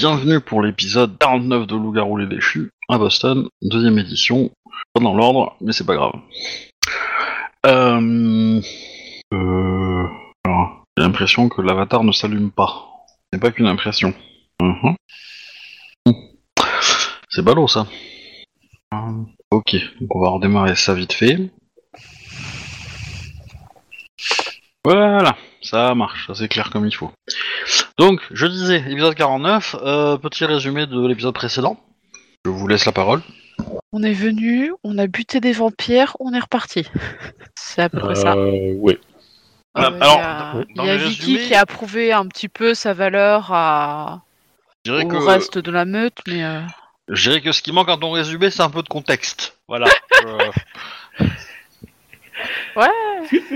bienvenue pour l'épisode 49 de Loup-garou les déchus à Boston, deuxième édition. Pas dans l'ordre, mais c'est pas grave. Euh... euh, J'ai l'impression que l'avatar ne s'allume pas. Ce n'est pas qu'une impression. Mhm. C'est ballot ça. Euh, Ok, on va redémarrer ça vite fait. Voilà, ça marche, ça c'est clair comme il faut. Donc, je disais, épisode 49, euh, petit résumé de l'épisode précédent. Je vous laisse la parole. On est venu, on a buté des vampires, on est reparti. C'est à peu près ça. Euh. Ah, Euh, alors, il y a, y Vicky résumé- qui a prouvé un petit peu sa valeur à... Au que, reste de la meute, mais euh, je dirais que ce qui manque dans ton résumé, c'est un peu de contexte. Voilà. Euh,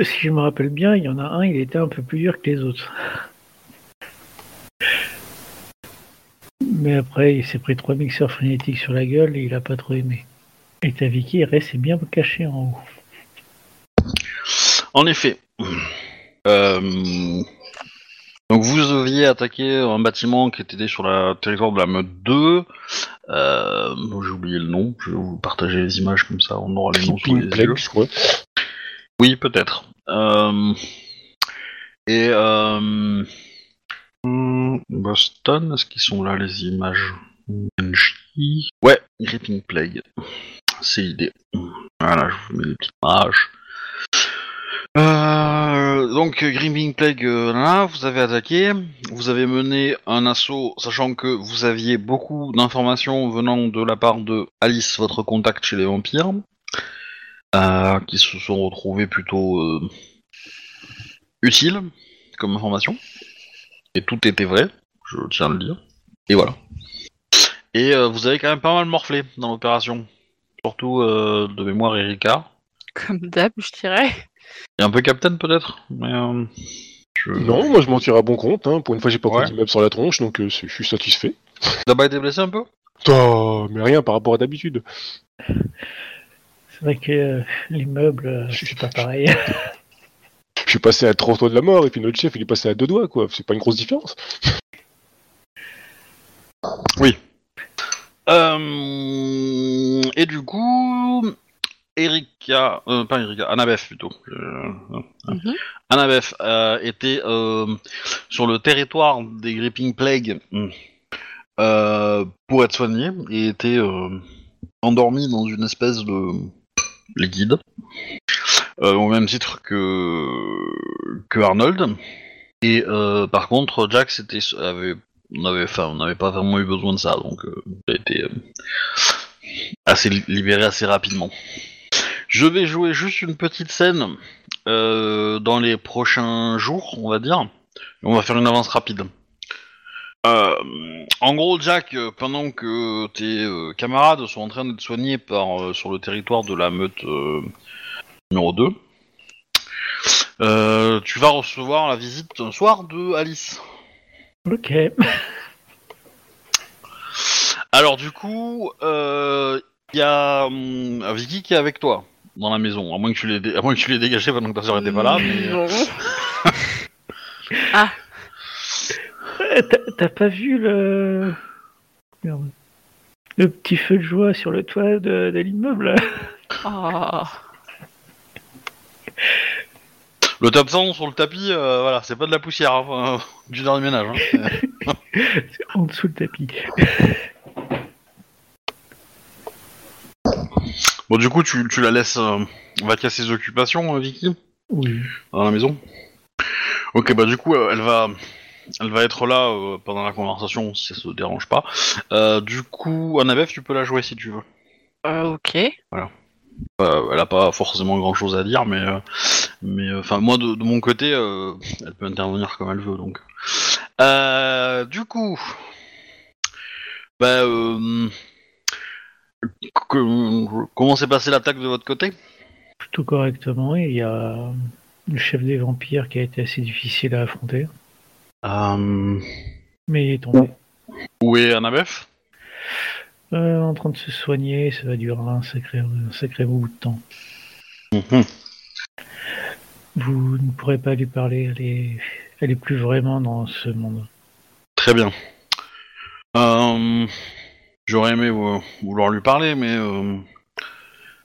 Si je me rappelle bien, il y en a un, il était un peu plus dur que les autres. Mais après, il s'est pris trois mixeurs frénétiques sur la gueule et il a pas trop aimé. Et ta Vicky, restait bien cachée en haut. En effet. Euh, Donc vous deviez attaquer un bâtiment qui était sur le territoire de la meute 2. Euh... J'ai oublié le nom, je vais vous partager les images comme ça, on aura les noms sous les yeux. Oui, peut-être. Euh, Et euh... Boston, est-ce qu'ils sont là les images? Ouais, Gripping Plague. C'est l'idée. Voilà, je vous mets les petites images. Euh, donc Gripping Plague, là, vous avez attaqué, vous avez mené un assaut, sachant que vous aviez beaucoup d'informations venant de la part de Alice, votre contact chez les vampires euh, qui se sont retrouvés plutôt euh, utiles comme information. Et tout était vrai, je tiens à le dire. Et voilà. Et euh, vous avez quand même pas mal morflé dans l'opération. Surtout euh, de mémoire Erika. comme d'hab, je dirais. Et un peu Captain peut-être, mais euh, je... Non, moi je m'en tire à bon compte. Hein. Pour une fois, j'ai pas Ouais. pris d'immeuble sur la tronche, donc euh, je suis satisfait. T'as pas été blessé un peu? Oh, mais rien par rapport à d'habitude. C'est vrai que euh, les meubles, euh, c'est pas pareil. Je suis passé à 30 doigts de la mort, et puis notre chef, il est passé à deux doigts, quoi. C'est pas une grosse différence. Euh, et du coup, Erika, euh, pas Erika, Annabeth plutôt. Euh. Annabeth euh, était euh, sur le territoire des Gripping Plague euh, pour être soignée et était euh, endormie dans une espèce de liquide, euh, au même titre que, que Arnold. Et euh, par contre, Jax était, avait, on avait, enfin, on n'avait pas vraiment eu besoin de ça, donc euh, a été euh, assez li- libéré assez rapidement. Je vais jouer juste une petite scène dans les prochains jours, on va dire. On va faire une avance rapide. Euh, en gros, Jack, euh, pendant que tes euh, camarades sont en train d'être soignés par, euh, sur le territoire de la meute euh, numéro 2, euh, tu vas recevoir la visite un soir de Alice. ok. Alors du coup, euh, il y a hum, Vicky qui est avec toi dans la maison, à moins que tu l'aies, dé- à moins que tu l'aies dégagé pendant que ta soeur était pas là. Mais... Non. Euh, t'as- pas vu le... Merde. Le petit feu de joie sur le toit de, de l'immeuble? Oh. Le top 100 sur le tapis, euh, voilà, c'est pas de la poussière, hein, du dernier ménage. hein. En dessous le tapis. Bon, du coup, tu, tu la laisses euh, vaquer à ses occupations, euh, Vicky, Oui. dans la maison? Ok, bah du coup, euh, elle va, elle va être là euh, pendant la conversation, si ça se dérange pas. Euh, du coup, Annabeth, tu peux la jouer si tu veux. Euh, ok. Euh, elle a pas forcément grand chose à dire, mais euh, mais enfin moi de, de mon côté, euh, elle peut intervenir comme elle veut donc. Euh, du coup, bah, euh, que- comment s'est passée l'attaque de votre côté? Plutôt correctement. Il y a le chef des vampires qui a été assez difficile à affronter. Euh, Mais il est tombé. Où est Annabeth Euh, en train de se soigner, ça va durer un sacré, un sacré bout de temps. Vous ne pourrez pas lui parler, elle est, elle est plus vraiment dans ce monde. Très bien. Euh, J'aurais aimé vou- vouloir lui parler, mais euh,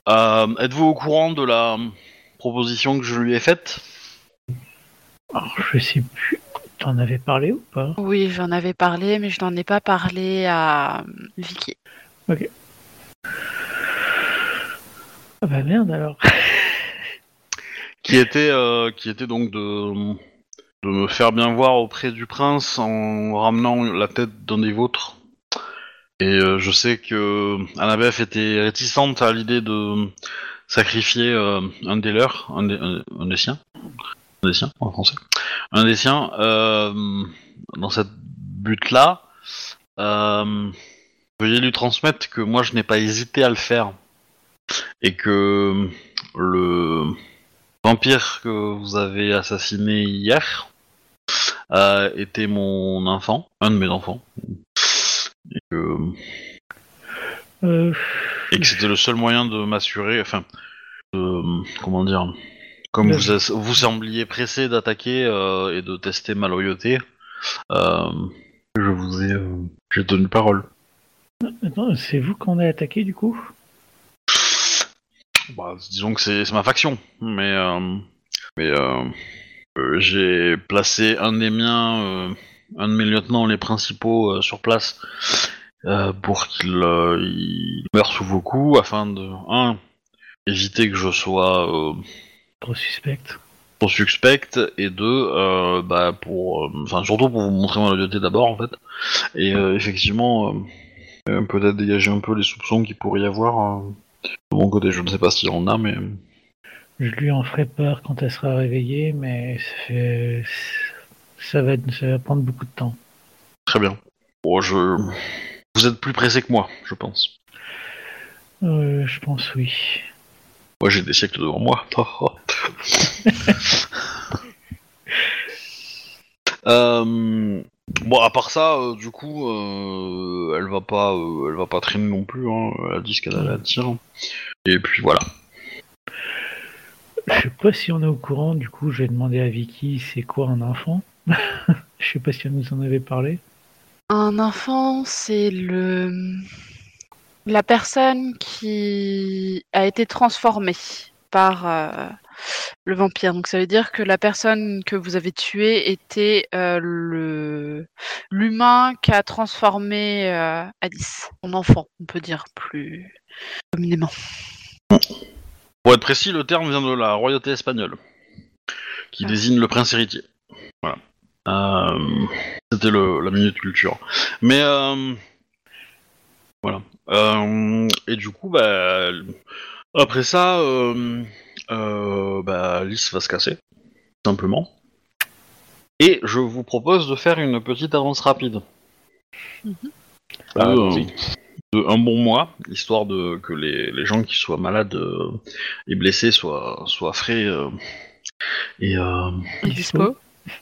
euh, êtes-vous au courant de la proposition que je lui ai faite? Alors, je sais plus. T'en avais parlé ou pas? Oui, j'en avais parlé, mais je n'en ai pas parlé à euh, Vicky. Ah bah merde alors. qui était euh, qui était donc de de me faire bien voir auprès du prince en ramenant la tête d'un des vôtres. Et euh, je sais que Annabeth était réticente à l'idée de sacrifier euh, un des leurs, un des, un- un des siens, un des siens en français, un des siens euh, dans cette but-là. Euh, veuillez lui transmettre que moi je n'ai pas hésité à le faire et que le vampire que vous avez assassiné hier euh, était mon enfant, un de mes enfants. Et que, Euh, et que c'était le seul moyen de m'assurer, enfin, de, comment dire, comme vous, vous sembliez pressé d'attaquer euh, et de tester ma loyauté, euh, je vous ai, euh, j'ai tenu parole. c'est vous qu'on a attaqué du coup? Bah, disons que c'est c'est ma faction, mais mais j'ai placé un des miens, un de mes lieutenants les principaux sur place pour qu'il il meure sous vos coups afin de un éviter que je sois euh, Trop suspect. trop suspecte et deux euh, bah pour euh, enfin surtout pour vous montrer ma loyauté d'abord en fait et euh, effectivement peut-être dégager un peu les soupçons qu'il pourrait y avoir de mon côté je ne sais pas s'il en a mais Je lui en ferai part quand elle sera réveillée, mais ça, va, ça va prendre beaucoup de temps. Très bien. Bon, je... Vous êtes plus pressé que moi, je pense. Euh, je pense oui. Moi, j'ai des siècles devant moi. Euh, Bon, à part ça, euh, du coup, euh, elle va pas, euh, elle va pas traîner non plus. Hein. Elle a dit ce qu'elle avait à dire. Et puis voilà. Je sais pas si on est au courant, du coup, je vais demander à Vicky c'est quoi un enfant? je sais pas si elle nous en avait parlé. Un enfant, c'est le la personne qui a été transformée par euh, le vampire. Donc ça veut dire que la personne que vous avez tuée était euh, le l'humain qui a transformé euh, Alice, son enfant, on peut dire plus communément. Pour être précis, le terme vient de la royauté espagnole, qui Ah. désigne le prince héritier. Voilà. Euh, C'était la minute culture. Mais euh, voilà. Et du coup, bah, après ça, euh, bah, Alice va se casser, simplement. Et je vous propose de faire une petite avance rapide. Ah, Euh, de un bon mois, histoire de que les, les gens qui soient malades euh, et blessés soient, soient frais. euh, et, euh, Et dispo.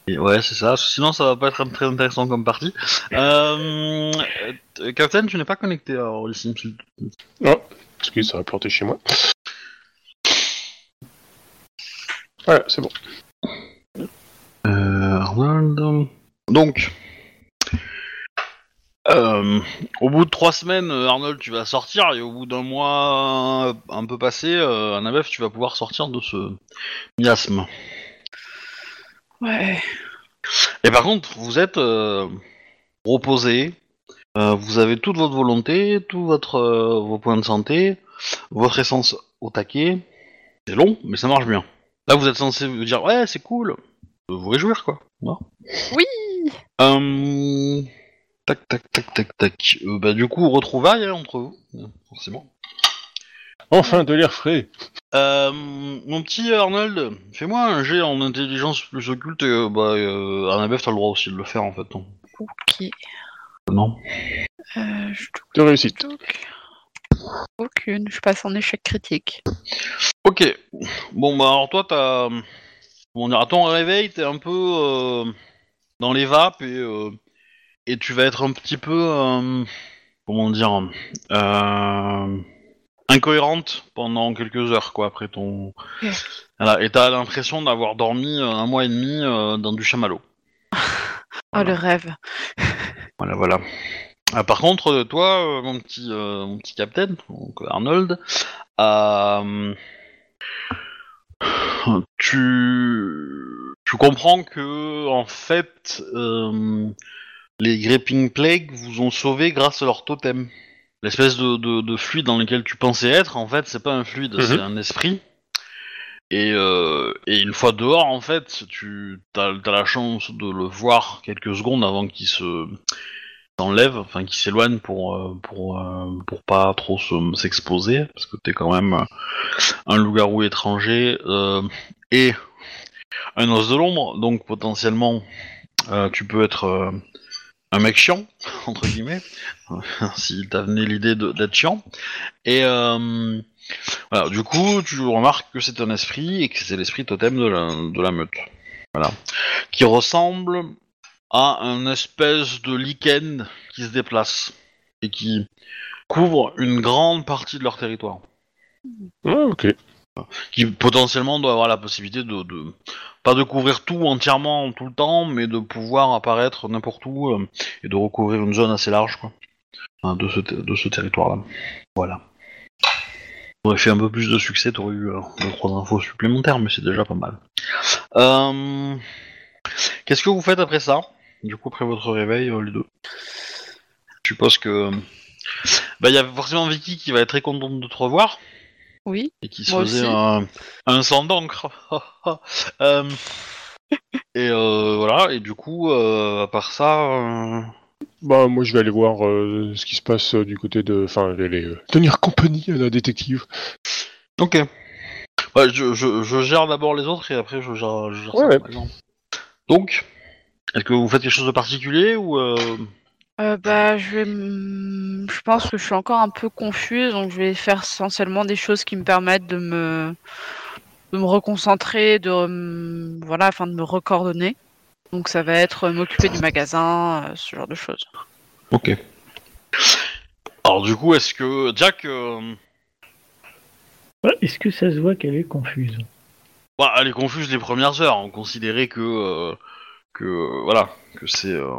et ouais, c'est ça. Sinon, ça va pas être très intéressant comme partie. Euh, Captain, tu n'es pas connecté à. Non, parce que ça va planter chez moi. Voilà, c'est bon. Euh, Arnold. Donc, euh, au bout de trois semaines, euh, Arnold, tu vas sortir, et au bout d'un mois un peu passé, euh, Annabeth, tu vas pouvoir sortir de ce miasme. Ouais. Et par contre, vous êtes euh, reposé, euh, vous avez toute votre volonté, tous votre, euh, vos points de santé, votre essence au taquet. C'est long, mais ça marche bien. Là, vous êtes censé vous dire ouais, c'est cool, Euh, vous réjouir quoi. Non Oui. Euh, Tac, tac, tac, tac, tac. Euh, bah, du coup, retrouvailles hein, entre vous, euh, forcément. Enfin, de l'air frais. Euh, mon petit Arnold, fais-moi un jet en intelligence plus occulte. Et, euh, bah, euh, Annabeth, t'as le droit aussi de le faire en fait. non Ok. Non. Euh, je De réussite. Aucune. Je passe en échec critique. Ok. Bon, bah alors toi, t'as. Dire, à ton réveil, t'es un peu euh, dans les vapes et, euh, et tu vas être un petit peu. euh, comment dire Incohérente pendant quelques heures, quoi, après ton. Voilà, et t'as l'impression d'avoir dormi un mois et demi dans du chamallow. Oh, le rêve. Voilà, voilà. Ah, par contre, euh, toi, euh, mon petit, euh, mon petit capitaine, donc Arnold, euh, tu, tu comprends que en fait, les Gripping Plague vous ont sauvé grâce à leur totem. L'espèce de, de, de fluide dans lequel tu pensais être, en fait, c'est pas un fluide, Mhm. c'est un esprit. Et, euh, et une fois dehors, en fait, tu as, la chance de le voir quelques secondes avant qu'il se s'enlève, enfin qu'il s'éloigne pour euh, pour euh, pour pas trop se- s'exposer, parce que t'es quand même euh, un loup-garou étranger et un os de l'ombre, donc potentiellement tu peux être un mec chiant entre guillemets, si t'as venu l'idée d'être chiant. Et voilà, du coup, tu remarques que c'est un esprit et que c'est l'esprit totem de la, de la meute. Voilà. Qui ressemble à un espèce de lichen qui se déplace et qui couvre une grande partie de leur territoire. Ah, ok. Qui potentiellement doit avoir la possibilité de, de- pas de couvrir tout entièrement tout le temps, mais de pouvoir apparaître n'importe où euh, et de recouvrir une zone assez large quoi, de ce, de ce territoire-là. Voilà. T'aurais fait un peu plus de succès, t'aurais eu euh, deux trois infos supplémentaires, mais c'est déjà pas mal. Euh, Qu'est-ce que vous faites après ça? Du coup, après votre réveil, euh, les deux Je suppose que. Bah, il y a forcément Vicky qui va être très contente de te revoir Oui. et qui se Moi faisait aussi. un, un sang d'encre. Euh, et euh, voilà, et du coup, euh, à part ça. euh, Bah, moi, je vais aller voir euh, ce qui se passe euh, du côté de. Enfin, je vais aller euh, tenir compagnie à la détective. Ok. Ouais, je, je, je gère d'abord les autres et après je gère, je gère Ouais, ça, ouais. par exemple. Donc, est-ce que vous faites quelque chose de particulier ou. euh, Euh, bah, je vais. m- Je pense que je suis encore un peu confuse, donc je vais faire essentiellement des choses qui me permettent de me, de me reconcentrer, de voilà, afin de me recoordonner. Donc ça va être euh, m'occuper du magasin, ce genre de choses. Ok. Alors, du coup, est-ce que. Jack. euh, Ouais, Est-ce que ça se voit qu'elle est confuse? Bah, elle est confuse les premières heures. On considérait que. euh, que. euh, voilà. Que c'est. euh,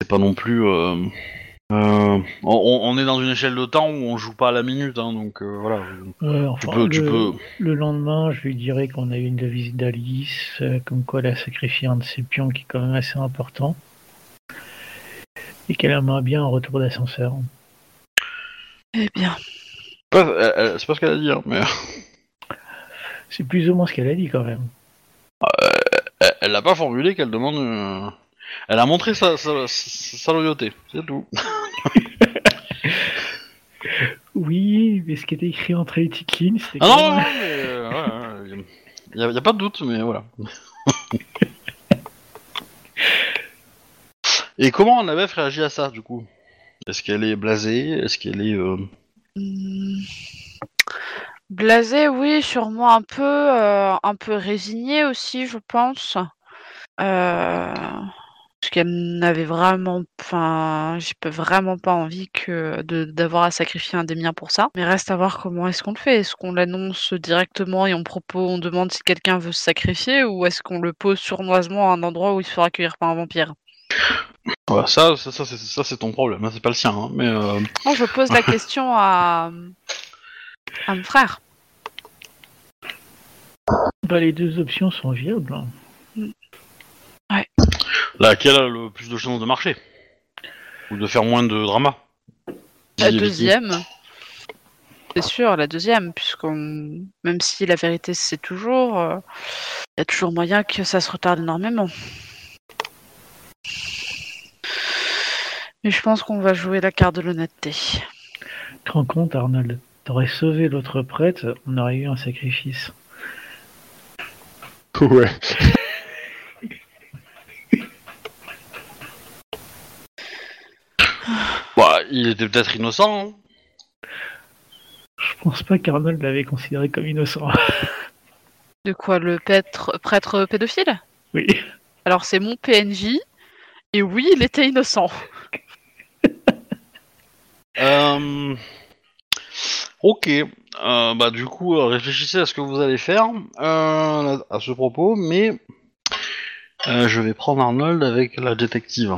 c'est pas non plus. euh, euh, on, on est dans une échelle de temps où on joue pas à la minute, hein, donc euh, voilà. Ouais, Tu enfin, peux, le, tu peux. le lendemain, je lui dirais qu'on a eu une visite d'Alice, euh, comme quoi elle a sacrifié un de ses pions qui est quand même assez important. Et qu'elle aimerait bien un retour d'ascenseur. Eh bien, c'est pas ce qu'elle a dit, hein, mais C'est plus ou moins ce qu'elle a dit quand même. Elle- l'a pas formulé qu'elle demande. euh, Elle a montré sa, sa, sa- sa loyauté, c'est tout. Oui, mais ce qui était écrit entre les petites lignes, c'était Ah non, quand non, non, même- mais. euh, ouais, ouais, y, a, y a pas de doute, mais voilà. Et comment Annabeth réagit à ça, du coup? Est-ce qu'elle est blasée? Est-ce qu'elle est. euh, hmm, blasée, oui, sûrement un peu, euh, un peu résignée aussi, je pense. Euh, parce qu'elle n'avait vraiment, enfin, pas- vraiment pas envie que de d'avoir à sacrifier un des miens pour ça. Mais reste à voir comment est-ce qu'on le fait. Est-ce qu'on l'annonce directement et on propose, on demande si quelqu'un veut se sacrifier, ou est-ce qu'on le pose sournoisement à un endroit où il se fera accueillir par un vampire? Ouais, ça, ça, ça, c'est- ton problème, hein, c'est pas le sien. hein, mais euh, Non, je pose la question à à mon frère. Bah, les deux options sont viables. hein. laquelle a le plus de chances de marcher? Ou de faire moins de drama? La Dis- deuxième, c'est sûr, la deuxième, puisqu'on, même si la vérité c'est toujours, euh, il y a toujours moyen que ça se retarde énormément. Mais je pense qu'on va jouer la carte de l'honnêteté. Tu te rends compte, Arnold T'aurais sauvé l'autre prêtre, on aurait eu un sacrifice. Ouais. Bah, il était peut-être innocent. hein. Je pense pas qu'Arnold l'avait considéré comme innocent. De quoi le prêtre, prêtre pédophile? Oui. Alors c'est mon PNJ, et oui, il était innocent. Euh, Ok. Euh, bah du coup, euh, réfléchissez à ce que vous allez faire euh, à ce propos, mais euh, je vais prendre Arnold avec la détective.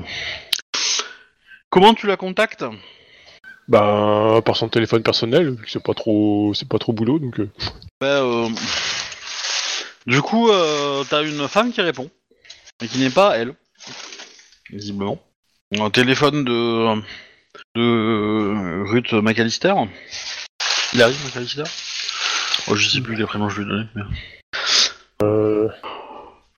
Comment tu la contactes? Bah, par son téléphone personnel, vu que c'est pas trop, c'est pas trop boulot, donc. Bah, Du coup, t'as une femme qui répond, mais qui n'est pas elle, visiblement. Un téléphone de de Ruth McAllister. Il arrive McAllister Oh, je sais plus les prénoms que je lui ai donnés, mais euh,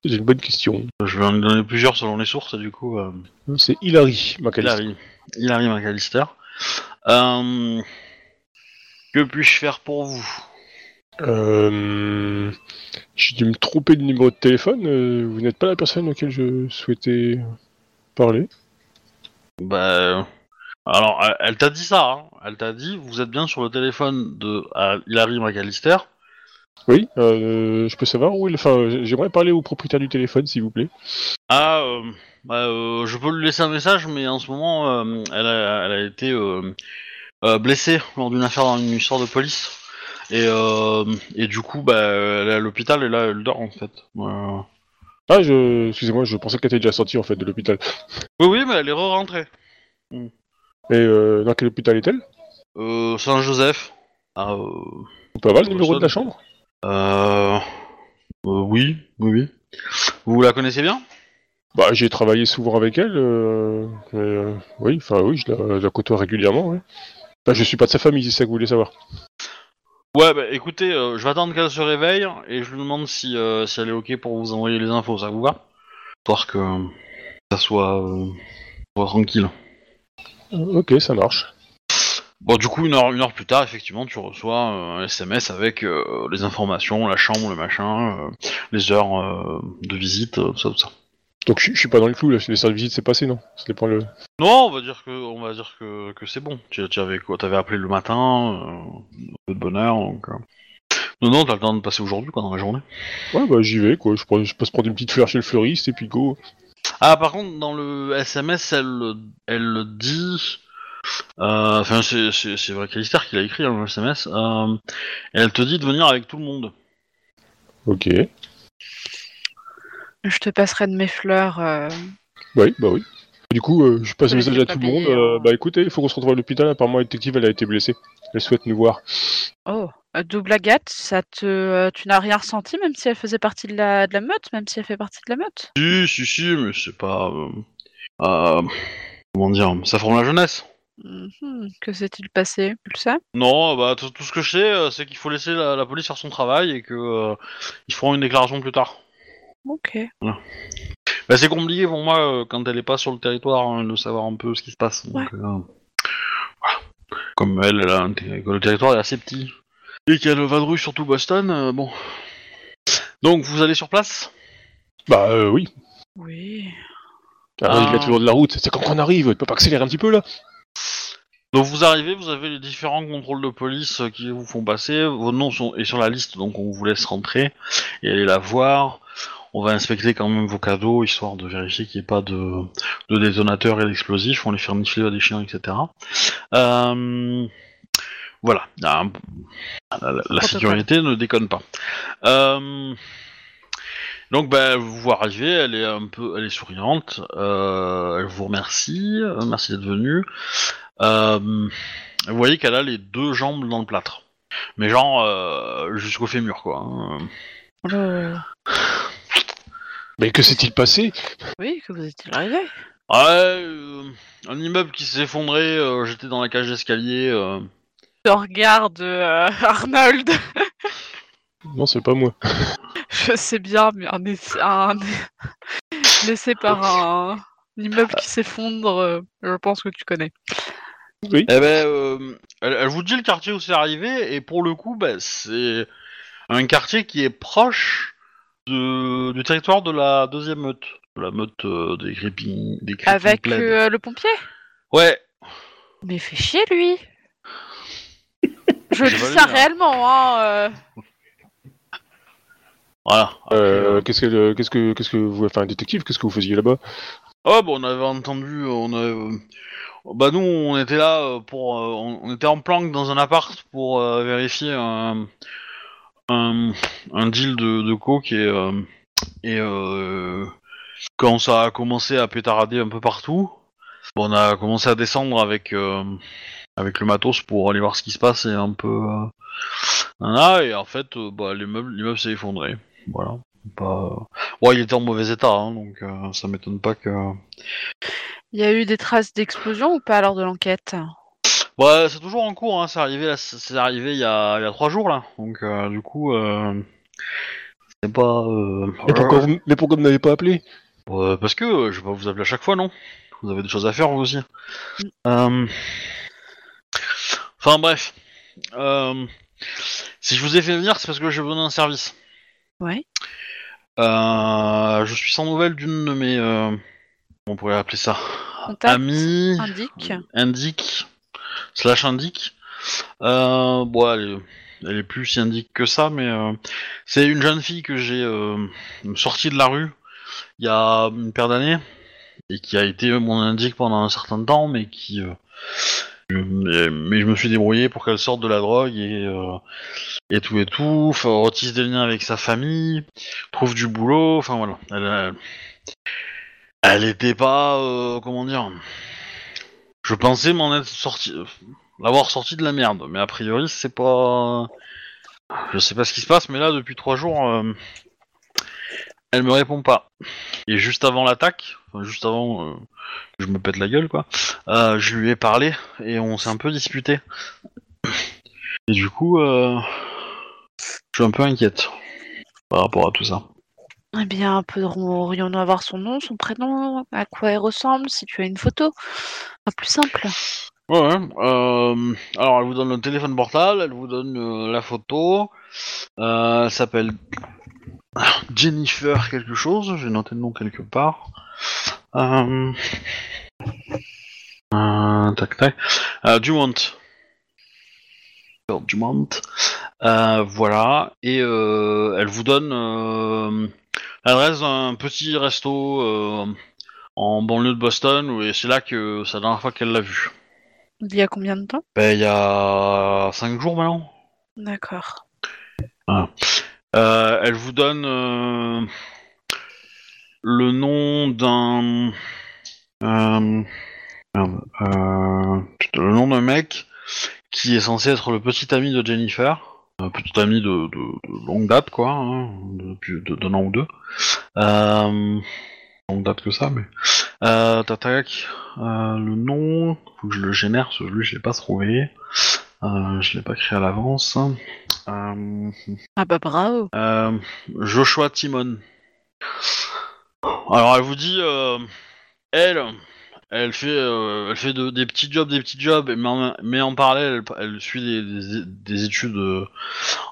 c'est une bonne question. je vais en donner plusieurs selon les sources, du coup. euh, C'est Hilary McAllister. Hilary, Hilary McAllister. Euh, que puis-je faire pour vous? Euh, J'ai dû me tromper de numéro de téléphone. vous n'êtes pas la personne auquel je souhaitais parler. Bah. Alors, elle, elle t'a dit ça, hein. Elle t'a dit, vous êtes bien sur le téléphone de Hilary McAllister. Oui, euh, je peux savoir où il. Enfin, j'aimerais parler au propriétaire du téléphone, s'il vous plaît. Ah, euh, bah, euh, je peux lui laisser un message, mais en ce moment, elle, a, elle a été blessée lors d'une affaire dans une histoire de police. Et, et du coup, bah, elle est à l'hôpital et là, elle dort en fait. Voilà. Ah, je, excusez-moi, je pensais qu'elle était déjà sortie en fait de l'hôpital. Oui, oui, mais elle est re-rentrée. Et euh, dans quel hôpital est-elle Euh, Saint-Joseph. Ah, euh, On peut avoir le Euh, numéro de la chambre euh, euh, oui, oui, oui. Vous la connaissez bien Bah, j'ai travaillé souvent avec elle. Euh, mais, euh, oui, enfin oui, je la, je la côtoie régulièrement. Ouais. Bah, je suis pas de sa famille, c'est ça que vous voulez savoir. Ouais, bah écoutez, euh, je vais attendre qu'elle se réveille et je lui demande si, euh, si elle est ok pour vous envoyer les infos, ça vous va Histoire que euh, ça soit, euh, soit tranquille. Ok, ça marche. Bon, du coup, une heure, une heure plus tard, effectivement, tu reçois euh, un SMS avec euh, les informations, la chambre, le machin, euh, les heures euh, de visite, tout ça, tout ça. Donc je, suis pas dans le clou là. Les services de visite c'est passé, non? Ça le. Non, on va dire que, on va dire que, que c'est bon. Tu, avais quoi? T'avais appelé le matin, euh, un peu de bonheur, donc. euh. Non, non, t'as le temps de passer aujourd'hui, quoi, dans la journée. Ouais, bah j'y vais quoi. Je, je passe prendre une petite fleur chez le fleuriste et puis go. Ah, par contre, dans le SMS, elle, elle dit. euh, Enfin, c'est- c'est c'est vrai Callister qui l'a écrit dans le SMS. euh, elle te dit de venir avec tout le monde. Ok. Je te passerai de mes fleurs. euh, Oui, bah oui. Du coup, euh, je passe le Ouais, message à pas tout le monde. payé, euh, hein. bah écoutez, il faut qu'on se retrouve à l'hôpital. Apparemment, la détective, elle a été blessée. Elle souhaite nous voir. Oh, double agate, ça te, euh, tu n'as rien ressenti, même si elle faisait partie de la, de la meute, même si elle fait partie de la meute? Si, si, si, mais c'est pas. euh, euh, comment dire Ça forme la jeunesse. Mhm, Que s'est-il passé Tu le sais Non, bah tout ce que je sais, euh, c'est qu'il faut laisser la, la police faire son travail et que euh, ils feront une déclaration plus tard. Ok. Bah, c'est compliqué pour moi euh, quand elle est pas sur le territoire hein, de savoir un peu ce qui se passe. Donc, euh, voilà. Comme elle, elle a un ter- que le territoire est assez petit et qu'elle vadrouille sur tout Boston, euh, bon. Donc vous allez sur place? Bah euh, oui. Oui. Ah, Ah. Il y a toujours de la route. C'est quand on arrive. Tu peux pas accélérer un petit peu là Donc vous arrivez, vous avez les différents contrôles de police euh, qui vous font passer. Vos noms sont est sur la liste, donc on vous laisse rentrer et aller la voir. On va inspecter quand même vos cadeaux, histoire de vérifier qu'il n'y ait pas de, de détonateurs et d'explosifs. On les fait renifler à des chiens, etc. Euh, voilà. Il y a un- La, la- la sécurité ne déconne pas. Euh, donc, bah, vous vous arrivez, elle est un peu, elle est souriante. euh, elle vous remercie, euh, merci d'être venu. Euh, vous voyez qu'elle a les deux jambes dans le plâtre. Mais genre euh, jusqu'au fémur quoi. hein. Mais que s'est-il passé? Oui, que vous est-il arrivé? Ouais, euh, un immeuble qui s'est effondré, euh, j'étais dans la cage d'escalier. Je regarde euh, Arnold. Non, c'est pas moi. Je sais bien, mais un, essai- un... laissé par un immeuble qui s'effondre, euh, je pense que tu connais. Oui. Eh ben, euh, elle, elle vous dit le quartier où c'est arrivé, et pour le coup, bah, c'est un quartier qui est proche de, du territoire de la deuxième meute. De la meute euh, des Creeping, des creeping Avec euh, le pompier? Ouais, Mais fait chier lui Je dis ça hein. réellement, hein euh. voilà. Euh, qu'est-ce que, qu'est-ce que, qu'est-ce que vous, enfin, détective, qu'est-ce que vous faisiez là-bas? Ah bon, on avait entendu, on avait, euh, bah nous on était là pour, euh, on, on était en planque dans un appart pour euh, vérifier un, un, un deal de, de coke et euh, et euh, quand ça a commencé à pétarader un peu partout, on a commencé à descendre avec euh, avec le matos pour aller voir ce qui se passe et un peu. Euh, voilà, et en fait, euh, bah, l'immeuble, l'immeuble s'est effondré. Voilà. Pas... Ouais, il était en mauvais état, hein, donc euh, ça m'étonne pas que. Il y a eu des traces d'explosion ou pas lors de l'enquête? Ouais, c'est toujours en cours. Hein, c'est arrivé, là, c'est arrivé il y a il y a trois jours là. Donc euh, du coup, euh, c'est pas. euh, Mais pourquoi, vous, mais pourquoi vous n'avez pas appelé? Parce que euh, je vais pas vous appeler à chaque fois, non? Vous avez des choses à faire, vous aussi. Euh, Enfin, bref. Euh, Si je vous ai fait venir, c'est parce que j'ai besoin d'un service. Ouais. Euh, Je suis sans nouvelles d'une de mes... euh, On pourrait appeler ça... Contact Amis... Indique. Indique... Slash indique. Euh, bon, elle, est- elle est plus si indique que ça, mais... euh, c'est une jeune fille que j'ai euh, sortie de la rue il y a une paire d'années et qui a été mon indique pendant un certain temps, mais qui, euh, je- mais, je me suis débrouillé pour qu'elle sorte de la drogue et euh, et tout et tout, retisse des liens avec sa famille, trouve du boulot, enfin voilà, elle, elle, était pas, euh, comment dire, je pensais m'en être sorti, euh, l'avoir sorti de la merde, mais a priori c'est pas, je sais pas ce qui se passe, mais là depuis trois jours. Elle me répond pas. Et juste avant l'attaque, enfin, juste avant euh, que je me pète la gueule, quoi, euh, je lui ai parlé et on s'est un peu disputé. Et du coup, euh, je suis un peu inquiète par rapport à tout ça. Eh bien, pourrions-nous avoir son nom, son prénom, à quoi elle ressemble, si tu as une photo Un plus simple. Ouais, ouais. euh, alors, elle vous donne le téléphone portable, elle vous donne euh, la photo. Euh, elle s'appelle Jennifer quelque chose. J'ai noté le nom quelque part. Euh... euh, tac tac. Euh, Dumont. Dumont. Euh, voilà. Et euh, elle vous donne euh, l'adresse d'un petit resto en banlieue de Boston. Et c'est là que c'est la dernière fois qu'elle l'a vu. Il y a combien de temps? Ben, il y a 5 jours maintenant. D'accord. Euh, elle vous donne euh, le nom d'un. euh, le nom d'un mec qui est censé être le petit ami de Jennifer. Un petit ami de, longue date, quoi, hein, depuis de- d'un an ou deux. Longue date que ça, mais. Tac, le nom, faut que je le génère, lui je l'ai pas trouvé. Euh, je l'ai pas créé à l'avance. Euh, Ah bah bravo. euh, Joshua Timon. Alors elle vous dit, euh, elle, elle fait, euh, elle fait de- des petits jobs, des petits jobs, mais en, mais en parallèle, elle, elle suit des, des- des études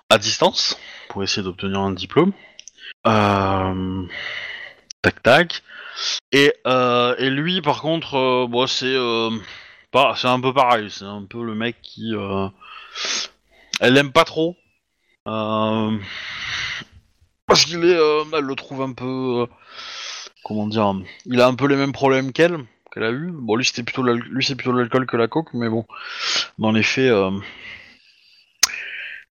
à distance pour essayer d'obtenir un diplôme. Tac tac. Et, et lui, par contre, bon, c'est, pas, c'est un peu pareil. C'est un peu le mec qui, euh, elle l'aime pas trop. Euh, parce qu'il est, euh, elle le trouve un peu, comment dire, il a un peu les mêmes problèmes qu'elle, qu'elle a eu. Bon, lui c'était plutôt, l'al- lui c'est plutôt l'alcool que la coke, mais bon, dans les faits,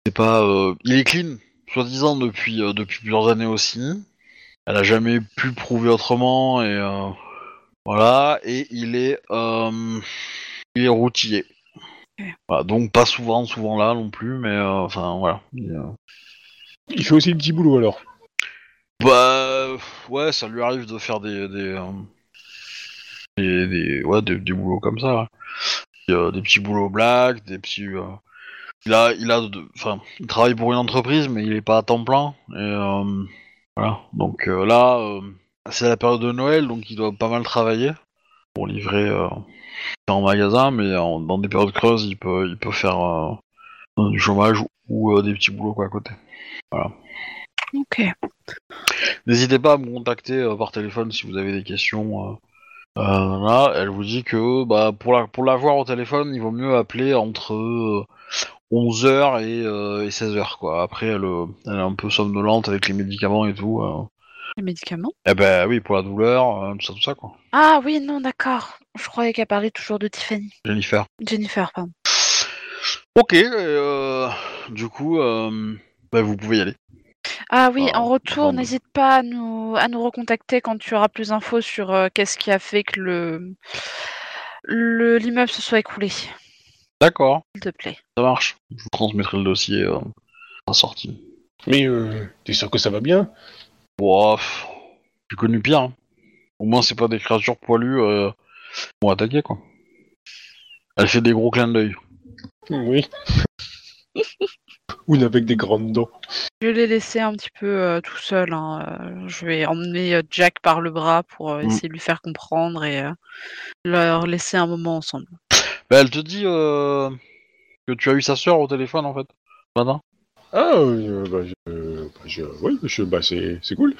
c'est pas, il est clean, soi-disant depuis depuis plusieurs années aussi. Elle a jamais pu prouver autrement et voilà, et il est, euh, il est routier. Voilà, donc pas souvent, souvent là non plus, mais euh, enfin voilà. Il, euh, Il fait aussi le petit boulot alors. Bah ouais, ça lui arrive de faire des des euh, des, des- ouais des, des boulots comme ça. euh, des petits boulots black, des petits. euh, Il a il a enfin il travaille pour une entreprise mais il est pas à temps plein et euh, voilà donc euh, là euh, c'est la période de Noël donc il doit pas mal travailler pour livrer euh, en magasin mais en- dans des périodes creuses il peut il peut faire euh, du chômage ou euh, des petits boulots quoi à côté. Ok. N'hésitez pas à me contacter euh, par téléphone si vous avez des questions. euh. Euh, là, elle vous dit que bah, pour la pour l'avoir au téléphone, il vaut mieux appeler entre 11h et, euh, et 16h. Quoi. Après, elle, euh, elle est un peu somnolente avec les médicaments et tout. euh. Les médicaments? Eh ben oui, pour la douleur, euh, tout ça, tout ça, quoi. Ah oui, non, d'accord. Je croyais qu'elle parlait toujours de Tiffany. Jennifer. Jennifer, pardon. Ok, euh, du coup, euh, bah, vous pouvez y aller. Ah oui, en retour, bon. n'hésite pas à nous, à nous recontacter quand tu auras plus d'infos sur euh, qu'est-ce qui a fait que le, le l'immeuble se soit écroulé, s'il D'accord, te plaît. ça marche. Je vous transmettrai le dossier euh, à la sortie. Mais euh, t'es sûr que ça va bien? Pff, j'ai connu pire. hein. Au moins, c'est pas des créatures poilues euh, qui vont attaquer, quoi. Elle fait des gros clins d'œil. Oui. Ou avec des grandes dents. Je l'ai laissé un petit peu euh, tout seul. hein, euh, Je vais emmener euh, Jack par le bras pour euh, Mm. essayer de lui faire comprendre et euh, leur laisser un moment ensemble. Bah, elle te dit euh, que tu as eu sa sœur au téléphone, en fait. ce matin. Ah, euh, bah, je, bah, je- oui, je, bah, c'est, c'est cool.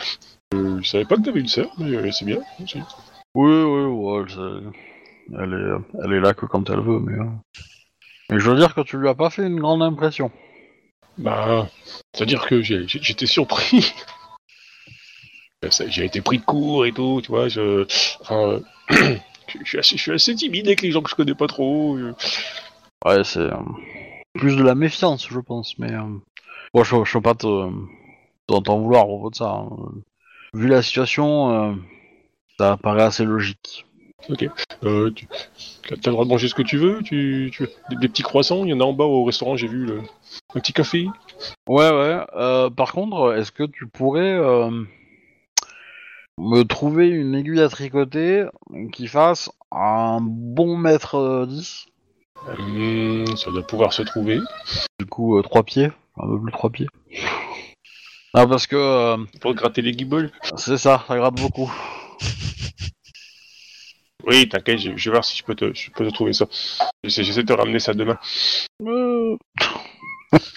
Euh, je savais pas que t'avais une sœur, mais euh, c'est bien. c'est- Oui, oui, ouais, c'est- elle est, elle est là que quand elle veut, mais. euh, Mais je veux dire que tu lui as pas fait une grande impression. Bah, c'est-à-dire que j'ai- j'ai- j'étais surpris. Euh, ça- J'ai été pris de court et tout, tu vois. Je, enfin, euh, je, suis assez, je suis assez timide avec les gens que je connais pas trop. Ouais, c'est euh, plus de la méfiance, je pense, mais. euh, Bon, je, je peux pas te t'en vouloir à propos de ça. hein. Vu la situation, euh, ça paraît assez logique. Euh, tu as le droit de manger ce que tu veux. Tu, tu des, des petits croissants. Il y en a en bas au restaurant. J'ai vu le, un petit café. Ouais, ouais. euh, par contre, est-ce que tu pourrais euh, me trouver une aiguille à tricoter qui fasse un bon mètre euh, 10 Hum, ça doit pouvoir se trouver. Du coup, 3 pieds, un peu plus 3 pieds. Ah, parce que euh, Pour gratter les guibolles. c'est ça, ça gratte beaucoup. Oui, t'inquiète. Je, je vais voir si je peux te, je peux te trouver ça. J'essaie j'essaie de te ramener ça demain. Euh,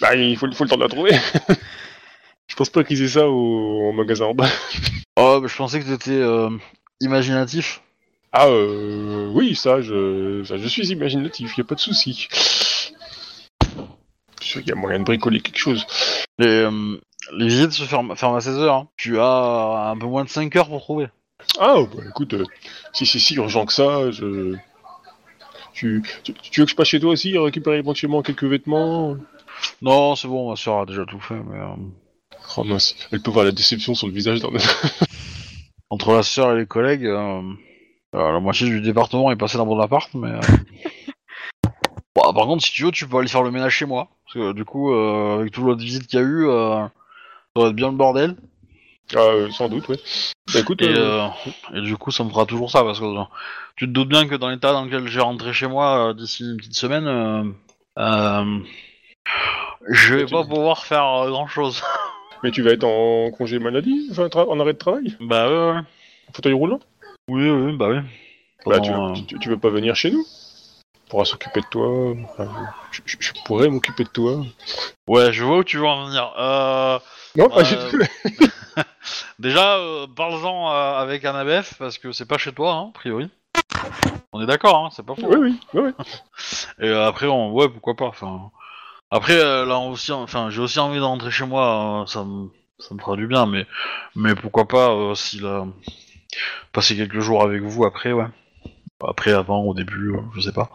Bah, il faut, il faut le temps de la trouver. je pense pas qu'ils aient ça au, au magasin en bas. Oh, mais je pensais que t'étais euh, imaginatif. Ah, euh, oui, ça, je, ça, je suis imaginatif, y a pas de souci. Sûr qu'il y a moyen de bricoler quelque chose. Les, euh, les visites se ferment, ferment à 16 heures. hein. Tu as un peu moins de 5 heures pour trouver. Ah, bah écoute, euh, si c'est si urgent que ça, je. Tu, tu, tu veux que je passe chez toi aussi, récupérer éventuellement quelques vêtements? Non, c'est bon, ma soeur a déjà tout fait. Mais, euh, Oh mince, elle peut voir la déception sur le visage d'un. entre la soeur et les collègues, la moitié du département est passé dans mon appart. Mais bon, par contre, si tu veux, tu peux aller faire le ménage chez moi. Parce que du coup, euh, avec toute l'autre visite qu'il y a eu, euh, ça va être bien le bordel. Ah, euh, sans doute, ouais. Bah écoute, Et, euh, et du coup, ça me fera toujours ça, parce que tu te doutes bien que dans l'état dans lequel j'ai rentré chez moi d'ici une petite semaine, je vais pas pouvoir faire grand chose. mais tu vas être en congé maladie Enfin, en arrêt de travail? Bah ouais, ouais. En fauteuil roulant? Oui, oui, bah oui. Bah, tu, tu, tu veux pas venir chez nous? Pourra s'occuper de toi. Enfin, je, je- je pourrais m'occuper de toi. Ouais, je vois où tu veux en venir. Euh, Non, pas Euh, du tout. déjà, euh, parle-en euh, avec Annabeth, parce que c'est pas chez toi, hein, a priori. On est d'accord, hein, c'est pas faux. Oui, oui, oui, oui. Et euh, après, on... ouais, pourquoi pas. Enfin, après, euh, là aussi, enfin, j'ai aussi envie de rentrer chez moi. euh, ça me, ça me fera du bien, mais, mais pourquoi pas euh, si là, passer quelques jours avec vous après, ouais. Après, avant, au début, euh, je sais pas.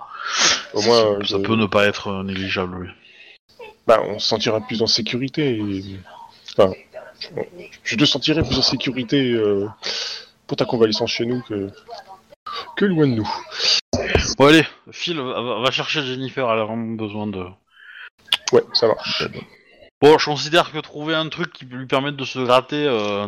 Au moins, ça, euh, ça peut ne pas être euh, négligeable, oui. Bah, on se sentira plus en sécurité. et- Enfin, je te sentirai plus en sécurité euh, pour ta convalescence chez nous que, que loin de nous. Bon, allez, Phil, va, va chercher Jennifer. Elle a vraiment besoin de. Ouais, ça marche. Bon, je considère que trouver un truc qui peut lui permettre de se gratter euh,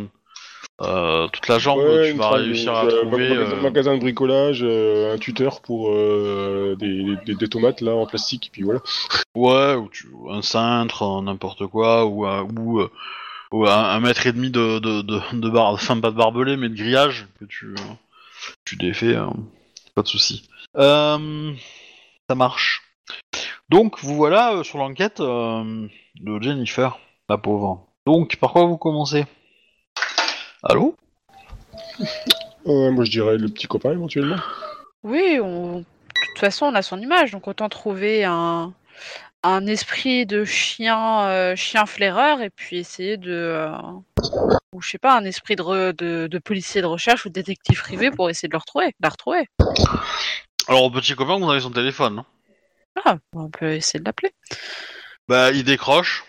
euh, toute la jambe, Ouais, tu vas réussir à euh, trouver. magasin, euh, magasin de bricolage, euh, un tuteur pour euh, des, des- des tomates là en plastique, et puis voilà. Ouais, ou tu, un cintre, un n'importe quoi, ou, un- ou, ou un, un mètre et demi de, de, de, de bar, enfin pas de barbelé, mais de grillage que tu, tu défais, euh, pas de souci. Ça marche. Donc vous voilà sur l'enquête de Jennifer, la pauvre. Donc par quoi vous commencez? Allô Euh, moi je dirais le petit copain éventuellement. Oui, on... de toute façon, on a son image, donc autant trouver un, un esprit de chien, euh, chien flaireur et puis essayer de. euh, Ou je sais pas, un esprit de, re- de, de policier de recherche ou de détective privé pour essayer de le retrouver, de la retrouver. Alors au petit copain, vous avez son téléphone. hein Ah, on peut essayer de l'appeler. Bah il décroche.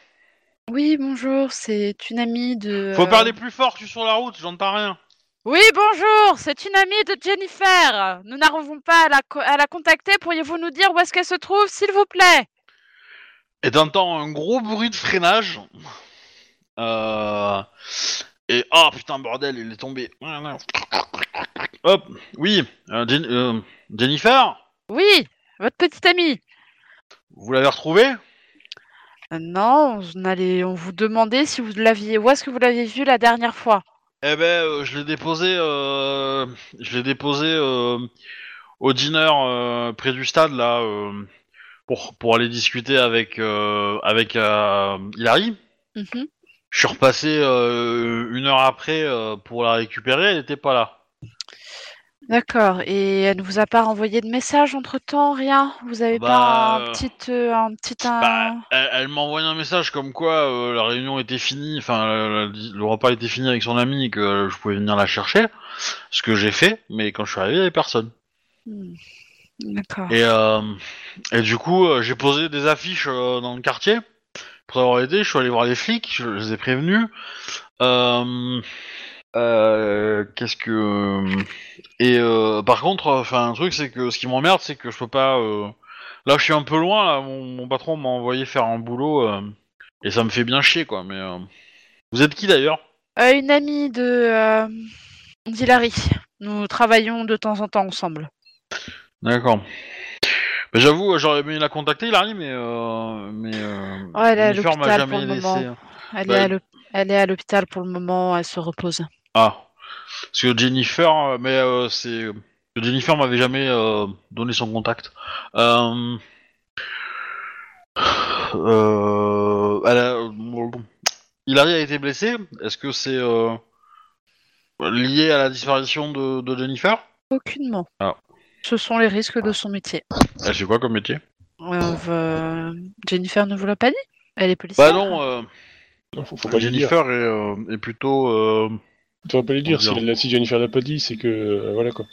Oui, bonjour, c'est une amie de. Faut euh, parler plus fort, tu es sur la route, j'entends rien. Oui, bonjour, c'est une amie de Jennifer. Nous n'arrivons pas à la, co- à la contacter. Pourriez-vous nous dire où est-ce qu'elle se trouve, s'il vous plaît? Et t'entends un gros bruit de freinage. Euh... Et oh putain bordel, il est tombé. Hop, oui, euh, Jen- euh, Jennifer, Oui, votre petite amie. vous l'avez retrouvée? Euh, non, on, allait, on vous demandait si vous l'aviez. Où est-ce que vous l'aviez vue la dernière fois? Eh ben, euh, je l'ai déposé, euh, je l'ai déposé euh, au dîner près du stade là pour pour aller discuter avec avec Hilary. Mhm. Je suis repassé une heure après pour la récupérer, elle était pas là. D'accord. Et elle ne vous a pas renvoyé de message entre temps, rien? Vous avez Bah, pas un euh, petit, euh, un petit, un... Bah, elle, elle m'a envoyé un message comme quoi euh, la réunion était finie, enfin le, repas était fini avec son ami et que euh, je pouvais venir la chercher, ce que j'ai fait, mais quand je suis arrivé, il y avait personne. Hmm. D'accord. Et, euh, et du coup, euh, j'ai posé des affiches euh, dans le quartier pour avoir aidé. Je suis allé voir les flics, je les ai prévenus. Euh, euh, Qu'est-ce que et euh, par contre, enfin un truc, c'est que ce qui m'emmerde, c'est que je peux pas. euh, Là, je suis un peu loin. Là, mon, mon patron m'a envoyé faire un boulot euh, et ça me fait bien chier, quoi. Mais euh, vous êtes qui d'ailleurs? Euh, une amie de euh, d'Hilary. Nous travaillons de temps en temps ensemble. D'accord. Bah, J'avoue, euh, j'aurais aimé la contacter, Larry, mais euh, mais euh, Ouais, elle est à l'hôpital pour le laissé. moment. Elle, Bah, elle est à l'hôpital pour le moment, elle se repose. Ah, parce que Jennifer, euh, mais euh, c'est que Jennifer m'avait jamais euh, donné son contact. Euh... Euh... Elle a... Hilary a été blessée. Est-ce que c'est euh, lié à la disparition de, de Jennifer? Aucunement. Ah. Ce sont les risques de son métier. Elle fait quoi comme métier? Euh, euh, Jennifer ne vous l'a pas dit? Elle est policière Bah non, euh, Non, faut, faut pas lui dire. Jennifer est, euh, est plutôt. Euh, Tu vas pas lui dire. Si, la- si Jennifer l'a pas dit, c'est que euh, voilà quoi.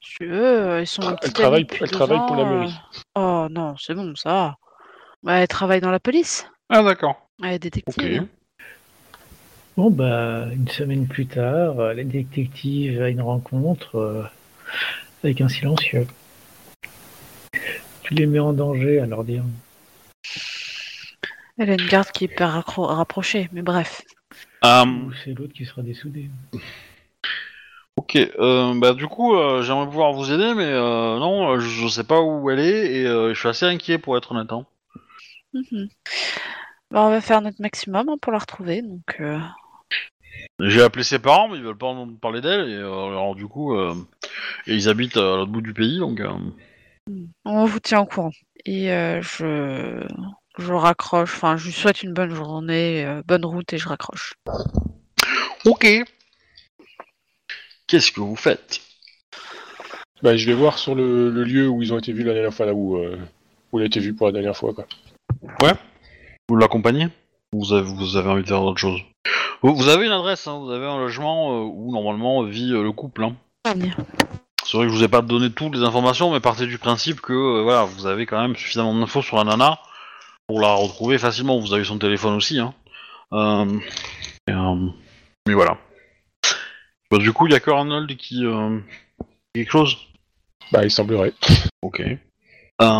Si tu veux, euh, ils sont Elle travaille- depuis elle deux travaille pour la ans, mairie. euh. Oh non, c'est bon, ça va. Bah, elle travaille dans la police. Ah d'accord. Elle est détective. Bon, bah, une semaine plus tard, euh, la détective a une rencontre euh, avec un silencieux. Tu les mets en danger à leur dire. Elle a une garde qui est hyper raccro- rapprochée, mais bref. Ou c'est l'autre qui sera dessoudé. Ok, euh, bah du coup, euh, j'aimerais pouvoir vous aider, mais euh, non, je, je sais pas où elle est et euh, je suis assez inquiet pour être honnête. hein. Mhm. Bah, on va faire notre maximum hein, pour la retrouver. Donc, euh, J'ai appelé ses parents, mais ils veulent pas en parler d'elle et euh, alors du coup, euh, et ils habitent à l'autre bout du pays, donc. euh, on vous tient au courant. Et euh, je, je raccroche. Enfin, je lui souhaite une bonne journée, euh, bonne route et je raccroche. Ok. Qu'est-ce que vous faites? Bah, je vais voir sur le, le lieu où ils ont été vus la dernière fois, là où, euh, où il a été vu pour la dernière fois quoi. Vous l'accompagnez? Vous avez, vous avez envie de faire autre chose? Vous, vous avez une adresse, hein, vous avez un logement euh, où normalement vit euh, le couple. Hein. C'est vrai que je vous ai pas donné toutes les informations, mais partez du principe que euh, voilà, vous avez quand même suffisamment d'infos sur la nana pour la retrouver facilement. Vous avez son téléphone aussi. Hein. Euh, et, euh, mais voilà. Bah, du coup, il y a que Arnold qui. Euh, quelque chose? Bah, il semblerait. Ok. Euh,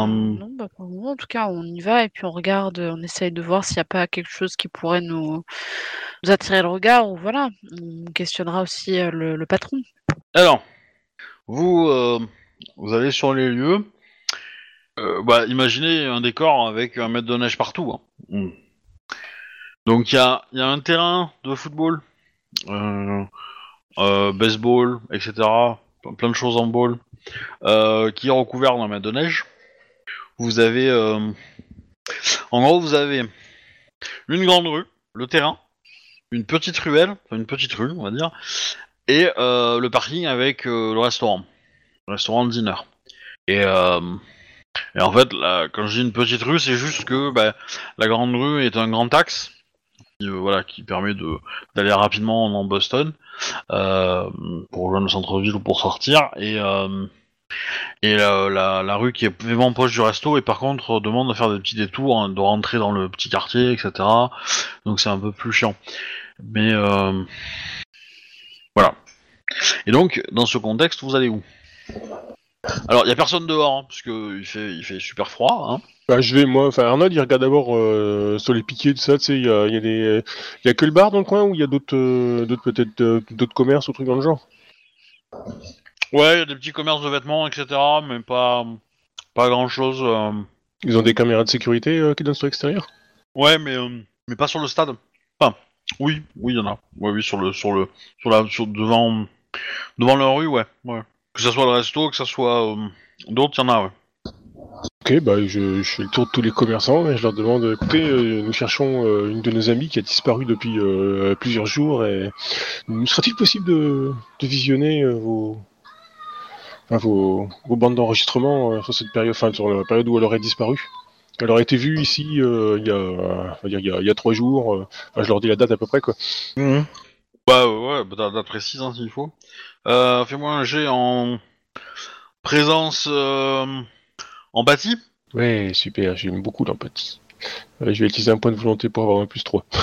Non, bah, pour le moment, en tout cas, on y va et puis on regarde, on essaye de voir s'il n'y a pas quelque chose qui pourrait nous, nous attirer le regard ou voilà. On questionnera aussi euh, le, le patron. Alors, vous, euh, vous allez sur les lieux. Euh, bah, imaginez un décor avec un mètre de neige partout. hein. Mm. Donc il y a, il y a un terrain de football, euh, euh, baseball, etc. Plein de choses en ball, euh, qui est recouvert d'un mètre de neige. Vous avez, euh, en gros, vous avez une grande rue, le terrain, une petite ruelle, enfin une petite rue, on va dire, et euh, le parking avec euh, le restaurant, le restaurant de dîner. Et, euh, et en fait, quand je dis une petite rue, c'est juste que bah, la grande rue est un grand axe, qui, euh, voilà, qui permet d'aller rapidement dans Boston euh, pour rejoindre le centre-ville ou pour sortir. Et euh, la, rue qui est vraiment proche du resto et par contre demande de faire des petits détours, hein, de rentrer dans le petit quartier, etc. Donc c'est un peu plus chiant. Mais voilà. Et donc, dans ce contexte, vous allez où? Alors, il y a personne dehors, hein, parce que il fait, il fait super froid. Hein. Bah, je vais, moi, enfin, Arnold, il regarde d'abord euh, sur les piquets, tout ça, tu sais, il y a, il y, a des- il y a que le bar dans le coin ou il y a d'autres, euh, d'autres peut-être, euh, d'autres commerces ou trucs dans le genre? Ouais, il y a des petits commerces de vêtements, etc., mais pas, pas grand-chose. Ils ont des caméras de sécurité qui donnent sur l'extérieur? Ouais, mais, mais pas sur le stade. Enfin, oui, oui, il y en a. Ouais, oui, sur le, sur le, sur la, sur, devant, devant la rue, ouais, ouais. Que ça soit le resto, que ça soit euh, d'autres, il y en a, ouais. Ok, bah, je, je fais le tour de tous les commerçants et je leur demande, écoutez, euh, nous cherchons euh, une de nos amies qui a disparu depuis euh, plusieurs jours et nous sera-t-il possible de, de visionner euh, vos, enfin, vos, vos bandes d'enregistrement euh, sur cette période, enfin sur la période où elle aurait disparu? Elle aurait été vue ici euh, il y a, on va dire, il y a, il y a trois jours. euh, enfin, je leur dis la date à peu près quoi. Bah ouais, bah, date date précise hein, s'il faut. Euh, Fais-moi un jet en présence euh, empathie. Ouais, super, j'aime beaucoup l'empathie. Euh, je vais utiliser un point de volonté pour avoir un plus 3.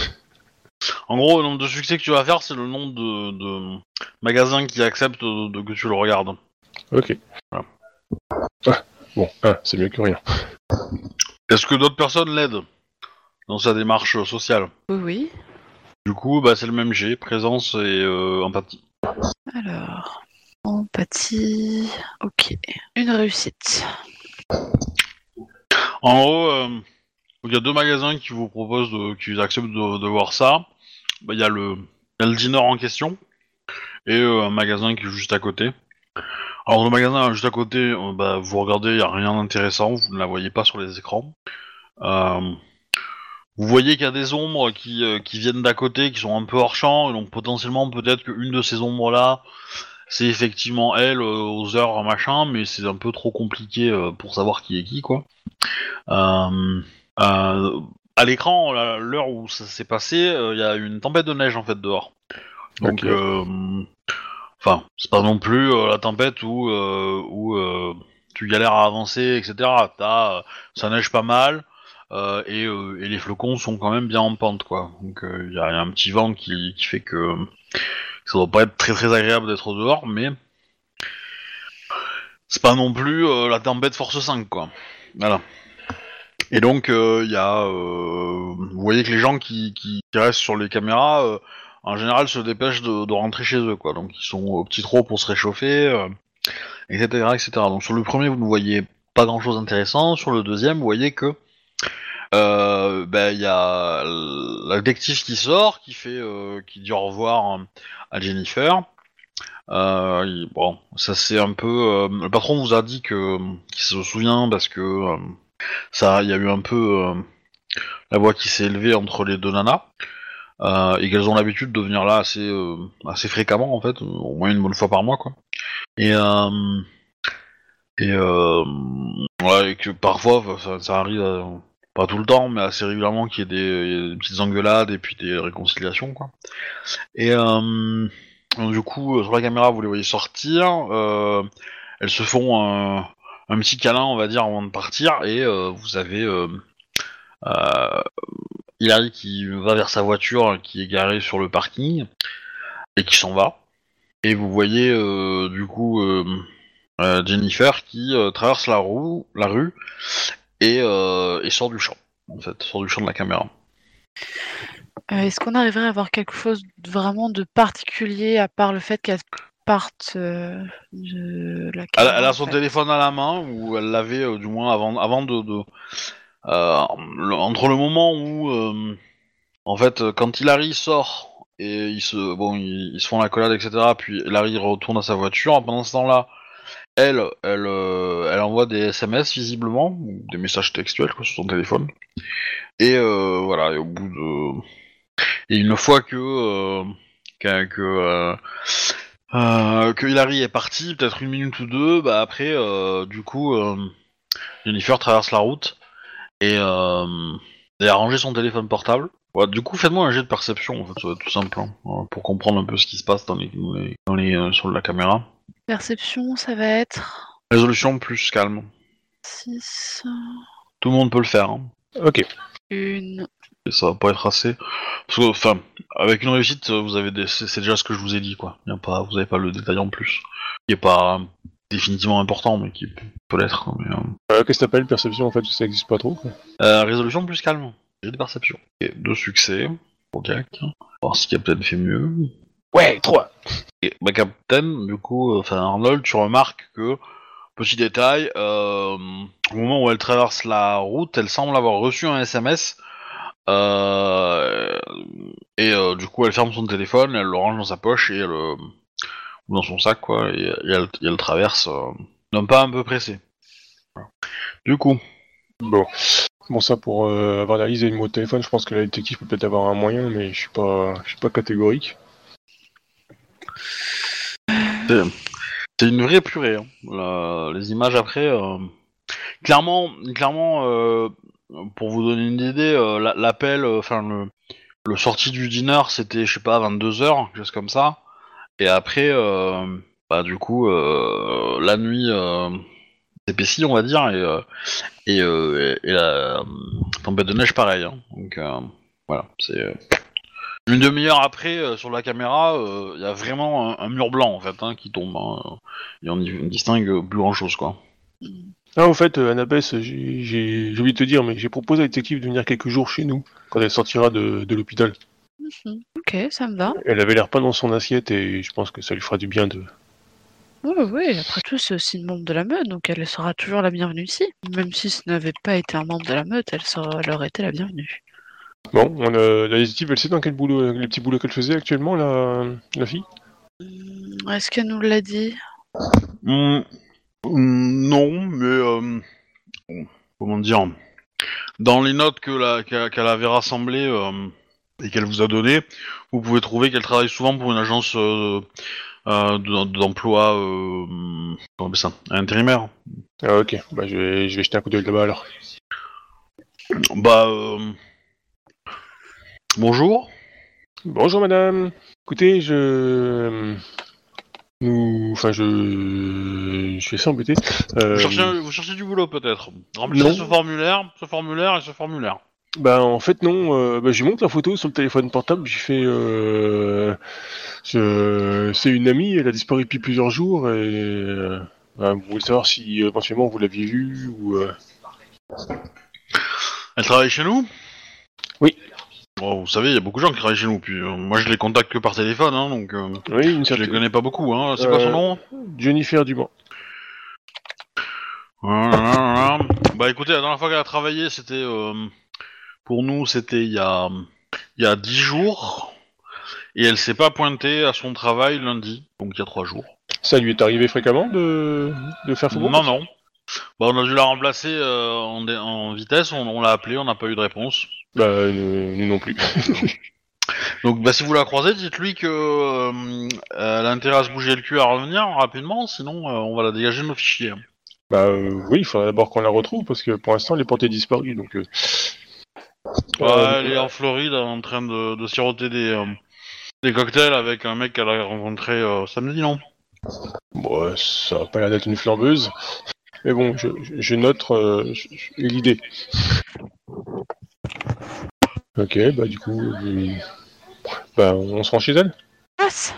En gros, le nombre de succès que tu vas faire, c'est le nombre de, de magasins qui acceptent de, de- que tu le regardes. Ok. Voilà. Ah, bon, c'est mieux que rien. Est-ce que d'autres personnes l'aident dans sa démarche sociale? Oui, oui. Du coup, bah, c'est le même jet, présence et euh, empathie. Alors, empathie. Ok. Une réussite. En gros, euh, il y a deux magasins qui vous proposent, de, qui acceptent de, voir ça. Bah, Il y, a le- il y a le en question et euh, un magasin qui est juste à côté. Alors le magasin juste à côté, euh, bah, vous regardez, il n'y a rien d'intéressant, vous ne la voyez pas sur les écrans. Vous voyez qu'il y a des ombres qui, euh, qui viennent d'à côté, qui sont un peu hors champ, et donc potentiellement peut-être qu'une de ces ombres-là, c'est effectivement elle euh, aux heures machin, mais c'est un peu trop compliqué euh, pour savoir qui est qui, quoi. À l'écran, à l'heure où ça s'est passé, il y a une tempête de neige en fait dehors. Donc, Ok. euh, enfin, c'est pas non plus la tempête où, où tu galères à avancer, etc. T'as, ça neige pas mal. Euh, et, euh, et les flocons sont quand même bien en pente, quoi. Donc il y, a un petit vent qui, fait que ça doit pas être très très agréable d'être dehors, mais c'est pas non plus euh, la tempête force 5, quoi. Voilà. Et donc il y a, euh, vous voyez que les gens qui, restent sur les caméras, euh, en général, se dépêchent de, rentrer chez eux, quoi. Donc ils sont au petit trot pour se réchauffer, euh, etc., etc. Donc sur le premier, vous ne voyez pas grand-chose d'intéressant. Sur le deuxième, vous voyez que euh, ben il y a la détective qui sort, qui fait, euh, qui dit au revoir à Jennifer. Euh, bon, ça c'est un peu. le patron vous a dit que qu'il se souvient parce que ça, il y a eu un peu la voix qui s'est élevée entre les deux nanas et qu'elles ont l'habitude de venir là assez assez fréquemment en fait, au moins une bonne fois par mois quoi. Et et que parfois ça, ça arrive. euh, pas tout le temps, mais assez régulièrement qu'il y ait des, petites engueulades et puis des réconciliations, quoi. Et euh, du coup, euh, sur la caméra, vous les voyez sortir. euh, elles se font un, petit câlin, on va dire, avant de partir. Et vous avez Hilary qui va vers sa voiture, qui est garée sur le parking, et qui s'en va. Et vous voyez, du coup, Jennifer qui traverse la, roue, la rue et, euh, et sort du champ, en fait, sort du champ de la caméra. Euh, Est-ce qu'on arriverait à avoir quelque chose de- vraiment de particulier à part le fait qu'elle parte euh, de la caméra elle a en son fait? téléphone à la main, ou elle l'avait euh, du moins avant, avant de... de le- entre le moment où, en fait, quand Hilary sort et ils se, bon, ils, ils se font la collade, etc., puis Hilary retourne à sa voiture, pendant ce temps-là, elle, elle, euh, elle envoie des SMS visiblement, ou des messages textuels quoi, sur son téléphone. Et euh, voilà, et au bout de... Et une fois que... euh, que, Hilary est parti, peut-être une minute ou deux, bah après, du coup, Jennifer traverse la route et, et a rangé son téléphone portable. Ouais, du coup, faites-moi un jet de perception, en fait, tout simple, hein, pour comprendre un peu ce qui se passe dans les, dans les, dans les, sur la caméra. Perception, ça va être Résolution plus calme. 6. Tout le monde peut le faire. hein. Ok. une. Et ça va pas être assez. Parce que, enfin, avec une réussite, vous avez des... c'est c'est déjà ce que je vous ai dit, quoi. Y a pas... Vous avez pas le détail en plus. Qui est pas définitivement important, mais qui peut l'être. hein, mais, euh. Euh, Qu'est-ce que t'appelles perception en fait Ça existe pas trop. quoi. Euh, résolution plus calme. J'ai des perceptions. Ok, deux succès. Ok. Voir si Captain fait mieux. Ouais, 3 Et bah, Captain, du coup, euh, enfin Arnold, tu remarques que, petit détail, euh, au moment où elle traverse la route, elle semble avoir reçu un SMS. euh, et euh, du coup, elle ferme son téléphone, elle le range dans sa poche et elle, euh, ou dans son sac, quoi, et, et elle, et elle traverse euh, d'un pas un peu pressé. Voilà. Du coup, Bon. Bon, ça pour euh, avoir la liste des numéros de téléphone, je pense que la détective peut peut-être avoir un moyen, mais je suis pas, je suis pas catégorique. C'est une vraie purée. hein. Les images après, euh, clairement, clairement, euh, pour vous donner une idée, euh, la- l'appel, le, le sorti du dîner, c'était, je sais pas, 22 h quelque chose comme ça. Et après, bah du coup, la nuit euh, s'épaissit, on va dire, et euh, la euh, tempête de neige, pareil. hein. Donc voilà, c'est une demi-heure après, euh, sur la caméra, il y a vraiment un, un mur blanc en fait hein, qui tombe. hein, et on y on distingue plus grand chose quoi. Ah, au fait, euh, Annabeth, j'ai oublié de te dire, mais j'ai proposé à la détective de venir quelques jours chez nous, quand elle sortira de, de l'hôpital. Mhm. Ok, ça me va. Elle avait l'air pas dans son assiette et je pense que ça lui fera du bien de. Oui, oui, après tout, c'est aussi une membre de la meute, donc elle sera toujours la bienvenue ici. Même si ce n'avait pas été un membre de la meute, elle, sera, elle aurait été la bienvenue. Bon, on a, la détective, elle sait dans quel boulot, les petits boulots qu'elle faisait actuellement, la, la fille? Hum, Est-ce qu'elle nous l'a dit? Hmm, hmm, non, mais euh, comment dire? Dans les notes que la- qu'elle qu'elle avait rassemblées euh, et qu'elle vous a données, vous pouvez trouver qu'elle travaille souvent pour une agence euh, euh, de- d'emploi, euh, comment on appelle ça, intérimaire. Ah, ok, bah je vais, je vais jeter un coup d'œil là-bas alors. Bah, euh, bonjour. Bonjour madame. Écoutez, je. Nous. Enfin, je. Je suis assez embêté. Euh, Vous, cherchez, vous cherchez du boulot peut-être. Remplissez ce formulaire, ce formulaire et ce formulaire. Bah en fait non, euh, bah, je monte la photo sur le téléphone portable, j'ai fait euh, je- c'est une amie, elle a disparu depuis plusieurs jours et euh, bah, vous voulez savoir si euh, éventuellement vous l'aviez vue ou euh, Elle travaille chez nous? Bon, vous savez, il y a beaucoup de gens qui travaillent chez nous, puis euh, moi je les contacte que par téléphone, hein, donc euh, oui, une je les certaine connais pas beaucoup. Hein. C'est quoi son Euh, nom? Jennifer Dumont. Voilà. Bah écoutez, la dernière fois qu'elle a travaillé, c'était... euh, pour nous, c'était il y a... Il y a 10 jours, et elle s'est pas pointée à son travail lundi, donc il y a 3 jours. Ça lui est arrivé fréquemment de, de faire faux Non, non. Bah, on a dû la remplacer euh, en, vitesse, on, on l'a appelée, on n'a pas eu de réponse. Bah nous, nous non plus. Donc bah, si vous la croisez, dites-lui que euh, elle a intérêt à se bouger le cul à revenir rapidement, sinon euh, on va la dégager de nos fichiers. bah oui, il faudrait d'abord qu'on la retrouve parce que pour l'instant elle est portée disparue donc. elle est en Floride en train de, de siroter des, des cocktails avec un mec qu'elle a rencontré samedi, non? Bon, ça a pas l'air d'être une flambeuse. Mais bon, je, je- note euh, l'idée. Ok, bah du coup, euh, bah on se rend chez elle? Passe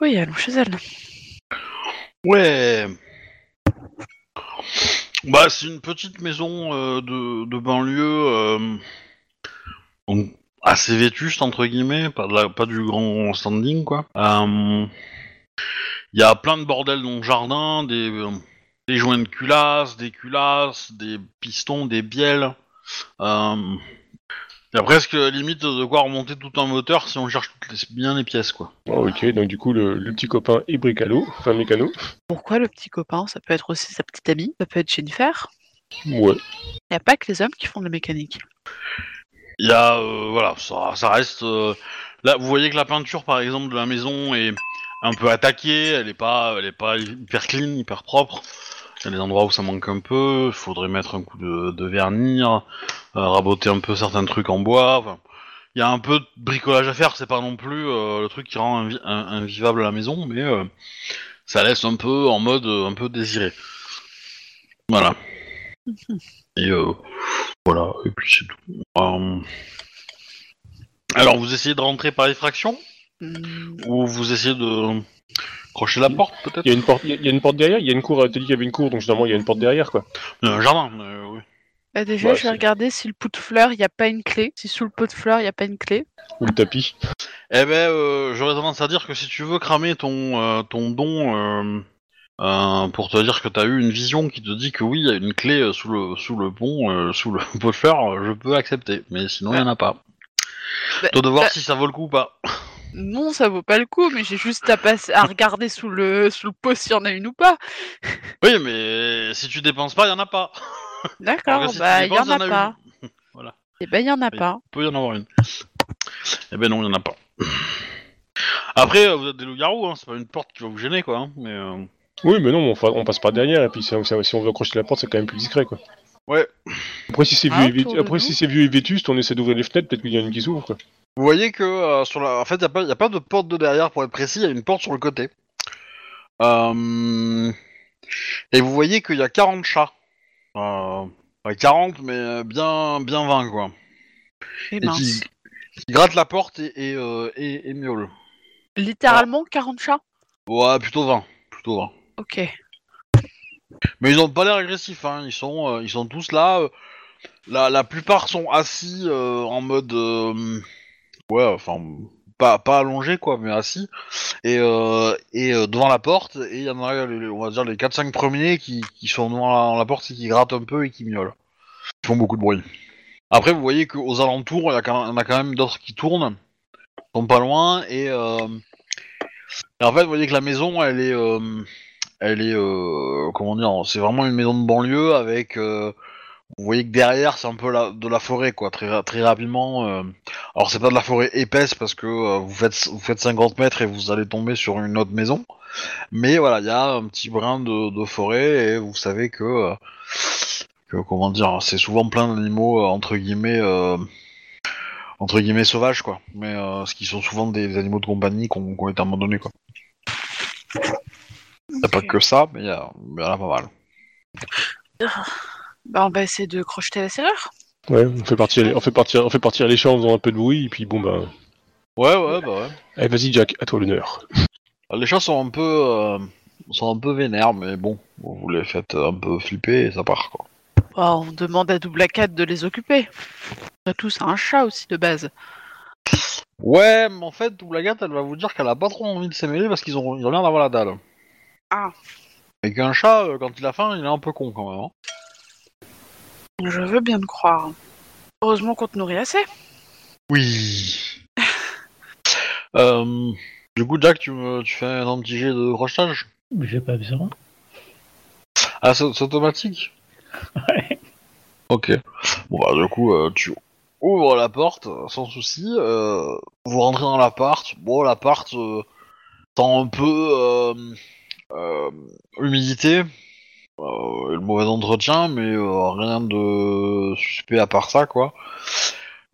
Oui, allons chez elle. Ouais. Bah c'est une petite maison euh, de, de banlieue, euh, donc assez vétuste entre guillemets, pas, de la- pas du grand standing quoi. Euh, Il y a plein de bordel dans le jardin, des, euh, des joints de culasse, des culasses, des pistons, des bielles. Euh, Il y a presque limite de quoi remonter tout un moteur si on cherche toutes les- bien les pièces quoi? Oh, ok, donc du coup, le, le petit copain est bricalo, enfin mécano. Pourquoi le petit copain? Ça peut être aussi sa petite amie, ça peut être Jennifer. Ouais. Il n'y a pas que les hommes qui font de la mécanique. Il y a, euh, voilà, ça, ça reste. euh, là, vous voyez que la peinture, par exemple, de la maison est un peu attaquée. Elle est pas, elle est pas hyper clean, hyper propre. Il y a des endroits où ça manque un peu. Il faudrait mettre un coup de, de vernis, euh, raboter un peu certains trucs en bois. enfin, il y a un peu de bricolage à faire. C'est pas non plus euh, le truc qui rend invi- in- invivable la maison, mais euh, ça laisse un peu en mode un peu désiré. Voilà. Et Voilà, et puis c'est tout. Alors, vous essayez de rentrer par effraction? Hmm, Ou vous essayez de crocher la porte, peut-être Il y a une porte, il y a- il y a une porte derrière. Il y a une cour. T'as dit qu'il y avait une cour, donc généralement il y a une porte derrière, quoi. A un jardin, euh, oui. bah, déjà, Ouais, je vais c'est- regarder si le pot de fleurs, il n'y a pas une clé. Si sous le pot de fleurs, il n'y a pas une clé. Ou le tapis. Eh ben, euh, j'aurais tendance à dire que si tu veux cramer ton, euh, ton don euh, euh, pour te dire que t'as eu une vision qui te dit que oui, il y a une clé euh, sous le, sous le pont, euh, sous le pot de fleurs, euh, je peux accepter. Mais sinon, il y en a pas. Bah, Toi de voir bah- si ça vaut le coup ou pas. Non, ça vaut pas le coup, mais j'ai juste à, passer, à regarder sous le, sous le pot s'il y en a une ou pas. Oui, mais si tu dépenses pas, il y en a pas. D'accord, si bah, il y en a une. pas. Voilà. Et ben, il y en a pas. Il peut y en avoir une. Eh ben non, il y en a pas. Après, euh, vous êtes des loups-garous, hein, c'est pas une porte qui va vous gêner, quoi. hein, mais euh, Oui, mais non, on, fa- on passe par derrière. Et puis si, on- si on veut accrocher la porte, c'est quand même plus discret, quoi. Ouais. Après, si c'est Ah, vieux, et après, si c'est vieux et vétuste, on essaie d'ouvrir les fenêtres. Peut-être qu'il y en a une qui s'ouvre, quoi. Vous voyez que euh, sur la, en fait, il y a pas, y a pas de porte de derrière pour être précis. Il y a une porte sur le côté. Euh, Et vous voyez qu'il y a 40 chats. Euh... pas 40, mais euh, bien, bien 20 quoi. Et Et qui, grattent la porte et, et, et, et miaulent. Littéralement 40 chats Ouais, plutôt 20, plutôt 20. Ok. Mais ils ont pas l'air agressifs. Hein. Ils sont, ils sont tous là. La, la plupart sont assis en mode, ouais, enfin, pas, pas allongés quoi, mais assis. Et, euh, et euh, devant la porte. Et il y en a, on va dire les 4-5 premiers qui, qui sont devant la, porte et qui grattent un peu et qui miaulent. Ils font beaucoup de bruit. Après, vous voyez qu'aux alentours, il y, a quand- en a quand même d'autres qui tournent. Ils sont pas loin et, euh, et en fait, vous voyez que la maison, elle est, euh, elle est, euh, comment dire, c'est vraiment une maison de banlieue avec, vous voyez que derrière, c'est un peu la, de la forêt, quoi, très, ra- très rapidement. euh. Alors, c'est pas de la forêt épaisse parce que euh, vous faites, vous faites 50 mètres et vous allez tomber sur une autre maison. Mais voilà, il y a un petit brin de, de forêt et vous savez que, euh, que comment dire, c'est souvent plein d'animaux euh, entre guillemets. euh, entre guillemets sauvages quoi, mais euh, ce qui sont souvent des animaux de compagnie qui ont, qui ont été abandonnés quoi. Y a pas que ça, mais il y, a- y en a pas mal. Bah, on va essayer de crocheter la serrure. Ouais, on fait partir, les- on fait partir, on fait partir les chats en faisant un peu de bruit. Et puis bon, bah. Ouais, ouais, bah ouais. Allez, vas-y, Jack, à toi l'honneur. Les chats sont un peu, euh, sont un peu vénères, mais bon, vous les faites un peu flipper et ça part quoi. Bah, on demande à Double 4 de les occuper. Après tout, c'est un chat aussi de base. Ouais, mais en fait, Double Agathe, elle va vous dire qu'elle a pas trop envie de s'émêler parce qu'ils ont, ils ont l'air d'avoir la dalle. Ah. Et qu'un chat, euh, quand il a faim, il est un peu con quand même. hein. Je veux bien le croire. Heureusement qu'on te nourrit assez. Oui. euh, du coup, Jack, tu, me, tu fais un petit jet de crochetage J'ai pas besoin. Ah, c'est c'est automatique? Ouais. Ok. Bon, bah, du coup, euh, tu ouvres la porte euh, sans souci. euh, vous rentrez dans l'appart. Bon, l'appart euh, sent un peu euh, euh, l'humidité euh, le mauvais entretien, mais euh, rien de suspect à part ça, quoi.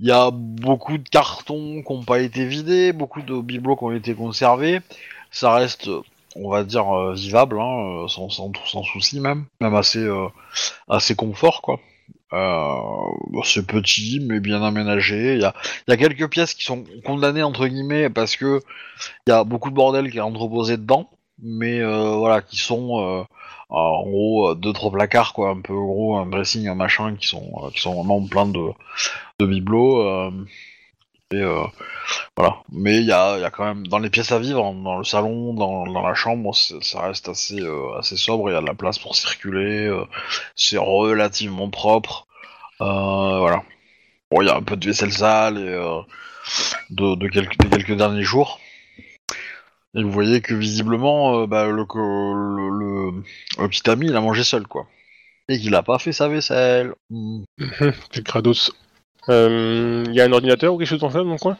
Il y a beaucoup de cartons qui n'ont pas été vidés, beaucoup de bibelots qui ont été conservés. Ça reste, on va dire, euh, vivable, hein, sans, souci même, même assez, assez confort, quoi. Bon, c'est petit, mais bien aménagé. Il y a, y a quelques pièces qui sont condamnées, entre guillemets, parce que il y a beaucoup de bordel qui est entreposé dedans, mais voilà, qui sont en gros euh, deux trois placards, quoi, un peu gros, un dressing, un machin, qui sont, euh, qui sont vraiment plein de, de bibelots. euh, et voilà. Mais il y a, y a quand même dans les pièces à vivre, hein, dans le salon, dans, dans la chambre, ça reste assez, assez sobre. Il y a de la place pour circuler. c'est relativement propre. Voilà. Bon, il y a un peu de vaisselle sale de, de quelques, de quelques derniers jours. Et vous voyez que visiblement, euh, bah, le, le, le- le petit ami, il a mangé seul, quoi. Et qu'il a pas fait sa vaisselle. C'est. Euh, Il y a un ordinateur ou quelque chose dans ça dans le coin?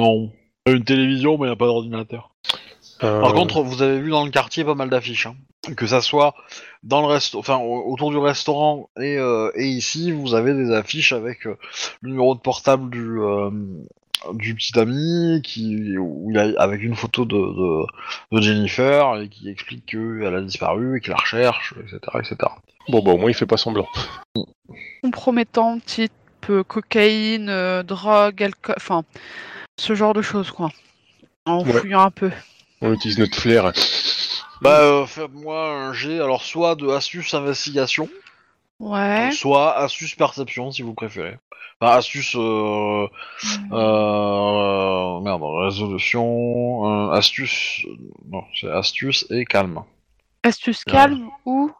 Non. Il y a Une télévision, mais il n'y a pas d'ordinateur. Euh, Par contre, vous avez vu dans le quartier pas mal d'affiches. hein. Que ça soit dans le reste, enfin au- autour du restaurant et, euh, et ici, vous avez des affiches avec le numéro de portable du, du petit ami qui où il a, avec une photo de, de, de Jennifer et qui explique qu'elle a disparu et qu'il la recherche, etc., etc. Bon, bah au moins il fait pas semblant. Compromettant, type euh, cocaïne, euh, drogue, alcool, enfin, ce genre de choses, quoi. En Ouais. fouillant un peu. On utilise notre flair. Bah, euh, faites-moi un jet, alors soit de astuce investigation, Ouais. soit astuce perception si vous préférez. Enfin, astuce. Euh, euh, merde, résolution. euh, astuce. Non, c'est astuce et calme. Astuce calme ou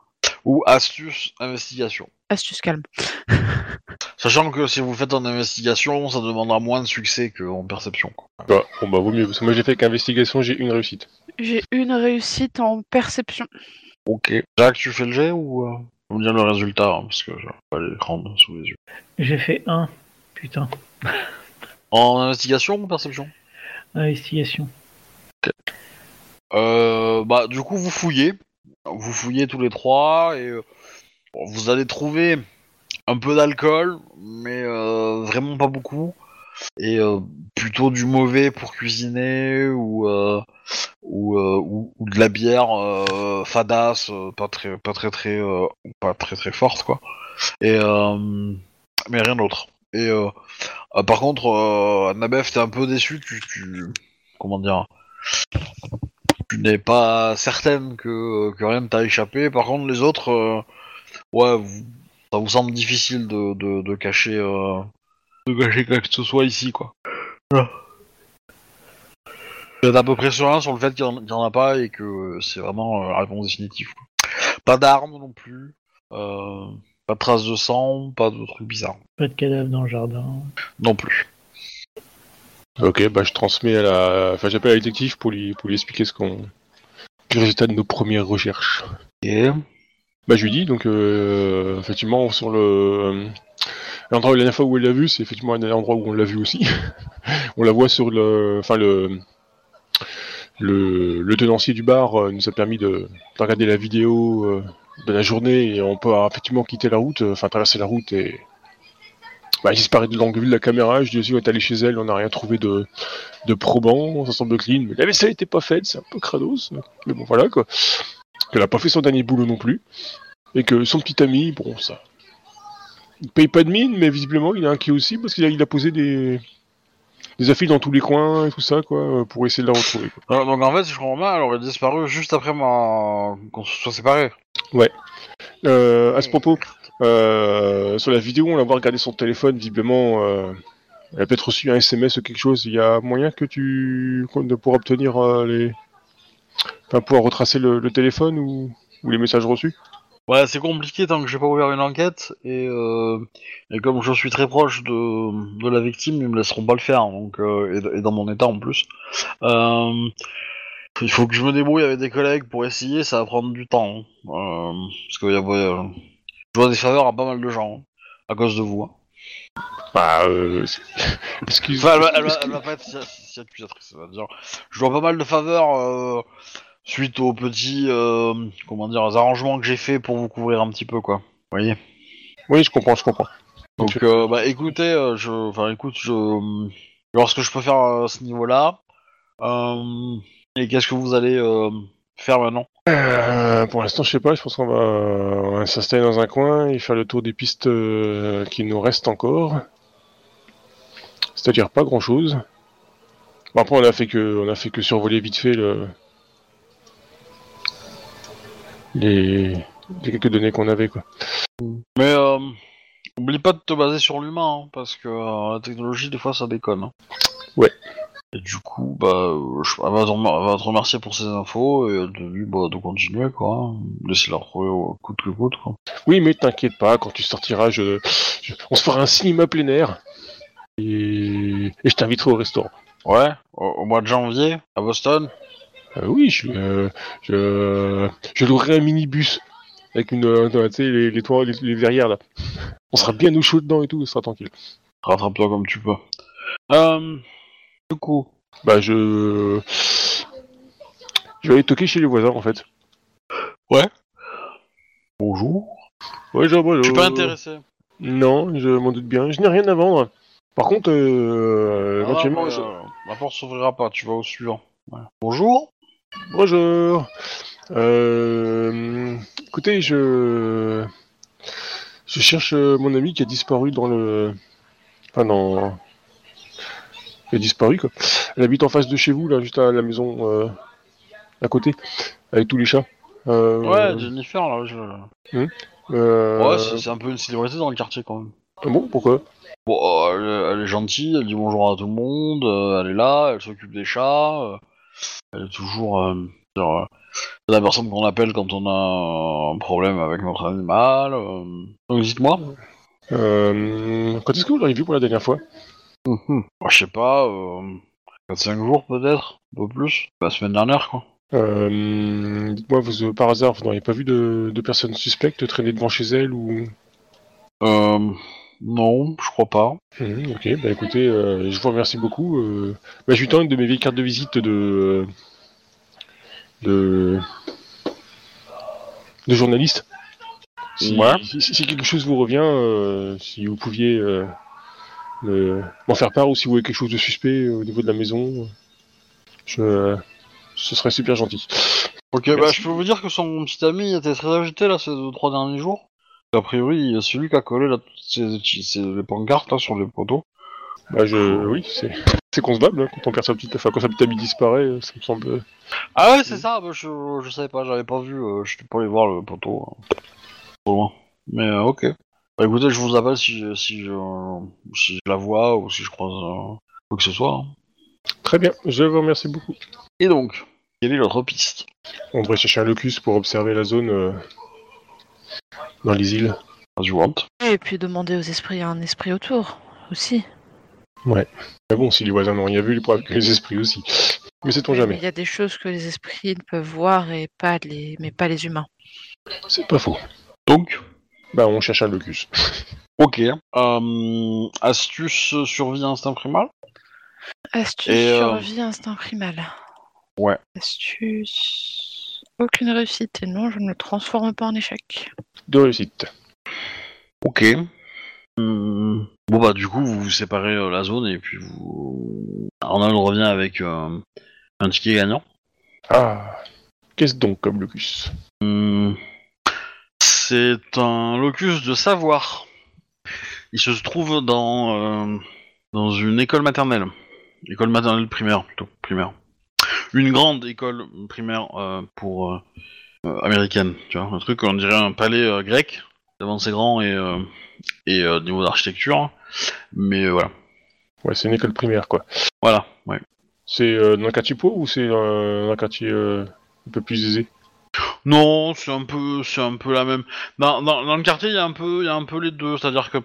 Ou astuce investigation. astuce calme. Sachant que si vous faites en investigation, ça demandera moins de succès qu'en perception. quoi. Bah, bon, bah vaut mieux, parce que moi j'ai fait qu'investigation, j'ai une réussite. J'ai une réussite en perception. Ok. Jacques, tu fais le jet ou. Faut me dire le résultat, hein, parce que j'ai pas l'écran sous les yeux. J'ai fait un. Putain. En investigation ou perception? Investigation. Euh, bah, du coup, vous fouillez. Vous fouillez tous les trois et euh, vous allez trouver un peu d'alcool, mais euh, vraiment pas beaucoup. Et euh, plutôt du mauvais pour cuisiner ou euh, euh, ou, ou de la bière fadasse, pas très pas très très pas très très forte quoi. Et mais rien d'autre. Et euh, par contre, Nabef, t'es un peu déçu. Tu, comment dire tu n'es pas certaine que, que rien ne t'a échappé. Par contre, les autres, ouais, ça vous semble difficile de, de, cacher, de cacher quoi que ce soit ici, quoi. Vous êtes à peu près serein sur le fait qu'il n'y en, a pas et que c'est vraiment euh, la réponse définitive. quoi. Pas d'armes non plus, euh, pas de traces de sang, pas de trucs bizarres Pas de cadavre dans le jardin. non plus. Ok, bah je transmets à la. Enfin, j'appelle la détective pour lui, pour lui expliquer ce qu'on. Le résultat de nos premières recherches. Et Bah je lui dis, donc euh, effectivement, sur le. L'endroit la dernière fois où elle l'a vu, c'est effectivement un endroit où on l'a vu aussi. on la voit sur le. Enfin, le. Le, tenancier du bar euh, nous a permis de, de regarder la vidéo euh, de la journée et on peut effectivement quitter la route, euh, enfin traverser la route et bah, disparaît de l'angle de la caméra. Je dis on est allé chez elle, on n'a rien trouvé de, de probant, ça semble clean, mais la vaisselle était pas faite, c'est un peu crados, mais bon voilà quoi. Qu'elle a pas fait son dernier boulot non plus, et que son petit ami, bon ça. Il paye pas de mine, mais visiblement il est inquiet aussi parce qu'il a, il a posé des, des affiches dans tous les coins et tout ça quoi, pour essayer de la retrouver. quoi. Alors, donc en fait, si je comprends bien, elle aurait disparu juste après ma... qu'on se soit séparés. Euh, à ce propos, euh, sur la vidéo, on la voit regarder son téléphone, visiblement. euh, elle a peut-être reçu un SMS ou quelque chose. Il y a moyen que tu. de pouvoir obtenir euh, les. Enfin, pouvoir retracer le, le téléphone ou, ou les messages reçus? Ouais, c'est compliqué tant que j'ai pas ouvert une enquête et, euh, et comme je suis très proche de, de la victime, ils me laisseront pas le faire. Donc euh, et, et dans mon état en plus, Euh, il faut que je me débrouille avec des collègues pour essayer. Ça va prendre du temps hein. Euh, parce que y a, je dois des faveurs à pas mal de gens hein, à cause de vous. hein. Bah, euh. Excuse Enfin, elle, va- elle va, elle va pas être si, si accusatrice. ça veut dire, je dois pas mal de faveurs suite aux petits euh, comment dire arrangements que j'ai fait pour vous couvrir un petit peu quoi. Vous voyez. Oui, je comprends, je comprends. Donc, euh, bah, écoutez, euh, je, enfin, écoute, je, je vais voir ce que je peux faire à ce niveau-là. Euh, et qu'est-ce que vous allez faire maintenant pour l'instant, je sais pas, je pense qu'on va, on va s'installer dans un coin et faire le tour des pistes qui nous restent encore. C'est-à-dire pas grand-chose. Bon, après, on a fait que, on a fait que survoler vite fait le, les, les quelques données qu'on avait, quoi. Mais euh, oublie pas de te baser sur l'humain, hein, parce que euh, la technologie, des fois, ça déconne. hein. Ouais. Et du coup, bah, euh, je, elle, va te, elle va te remercier pour ces infos et elle te dit bah, de continuer, quoi. hein. Laissez la retrouver au coûte que coûte, quoi. Oui, mais t'inquiète pas, quand tu sortiras, je, je- on se fera un cinéma plein air. Et, et je t'inviterai au restaurant. Ouais, au, au mois de janvier, à Boston. Euh, oui, je, euh, je, je louerai un minibus avec une, euh, tu sais, les, les, toits, les, les verrières là. On sera bien au chaud dedans et tout, on sera tranquille. Rattrape-toi comme tu peux. Euh, du coup, Bah, je, je vais aller toquer chez les voisins en fait. bonjour. Ouais, genre, bonjour. Je suis pas intéressé. Non, je m'en doute bien. Je n'ai rien à vendre. Par contre, euh, Ah, éventuellement, mais, je- euh, la porte s'ouvrira pas, tu vas au suivant. Ouais. Bonjour Bonjour. Euh, écoutez, je je cherche euh, mon ami qui a disparu dans le, enfin dans, qui a disparu quoi. Elle habite en face de chez vous là, juste à la maison euh, à côté, avec tous les chats. Euh, Ouais, Jennifer, là, je... euh, Ouais, c'est c'est un peu une célébrité dans le quartier, quand même. ah bon, pourquoi? Bon, elle, est- elle est gentille, elle dit bonjour à tout le monde, elle est là, elle s'occupe des chats, euh, elle est toujours euh, genre, euh, la personne qu'on appelle quand on a un problème avec notre animal. euh. Donc dites-moi. euh, Quand est-ce que vous l'avez vu pour la dernière fois? Bah, je sais pas, euh, 4-5 jours peut-être, un peu plus. La semaine dernière, quoi. Dites-moi, vous, par hasard, vous n'auriez pas vu de, de personnes suspectes traîner devant chez elle ou? Euh, non, je crois pas. Mhm, ok, bah écoutez, euh, je vous remercie beaucoup. Euh, bah, je lui une de mes vieilles cartes de visite de de de journaliste. Si, Ouais. si, si quelque chose vous revient, euh, si vous pouviez euh, me- m'en faire part ou si vous voyez quelque chose de suspect euh, au niveau de la maison, je, ce serait super gentil. Ok, Merci. bah je peux vous dire que son petit ami était très agité là ces deux, trois derniers jours. A priori, c'est lui qui a collé là, toutes ces, ces- les pancartes là, sur les poteaux. Bah je, oui, c'est c'est concevable hein, quand on perd sa petite, enfin quand sa petite amie disparaît, euh, ça me semble. euh, Ah ouais, c'est ça, bah, je, je savais pas, j'avais pas vu, euh, je suis pas allé voir le poteau. trop loin. Mais euh, ok. Bah écoutez, je vous appelle si, si, je, si je la vois ou si je croise euh, quoi que ce soit. hein. Très bien, je vous remercie beaucoup. Et donc, quelle est l'autre piste? On devrait chercher un locus pour observer la zone euh, dans les îles. As you want Et puis demander aux esprits, il y a un esprit autour aussi. Mais bon, si les voisins n'ont rien vu, ils pourraient que les esprits aussi. Mais sait-on Il jamais. y a des choses que les esprits ne peuvent voir et pas les, mais pas les humains. C'est pas faux. Donc, Bah, on cherche un locus. ok. Euh, astuce survie instinct primal? Astuce, Et, euh, survie, instinct primal. Ouais. Astuce. Aucune réussite et non, je ne le transforme pas en échec. De réussite. Ok. Hum, Bon bah du coup vous vous séparez euh, la zone et puis vous... Arnold revient avec euh, un ticket gagnant. Ah. Qu'est-ce donc comme locus? Hum, C'est un locus de savoir. Il se trouve dans, euh, dans une école maternelle. École maternelle primaire plutôt. Primaire. Une grande école primaire euh, pour euh, euh, américaine. Tu vois, un truc on dirait un palais grec. Devant c'est grand et, et niveau d'architecture. Mais voilà. Ouais, c'est une école primaire, quoi. Voilà, ouais. C'est dans un quartier pauvre ou c'est dans un quartier un peu plus aisé? Non, c'est un peu, c'est un peu la même. Dans, dans, dans le quartier, il y a un peu, il y a un peu les deux. C'est-à-dire que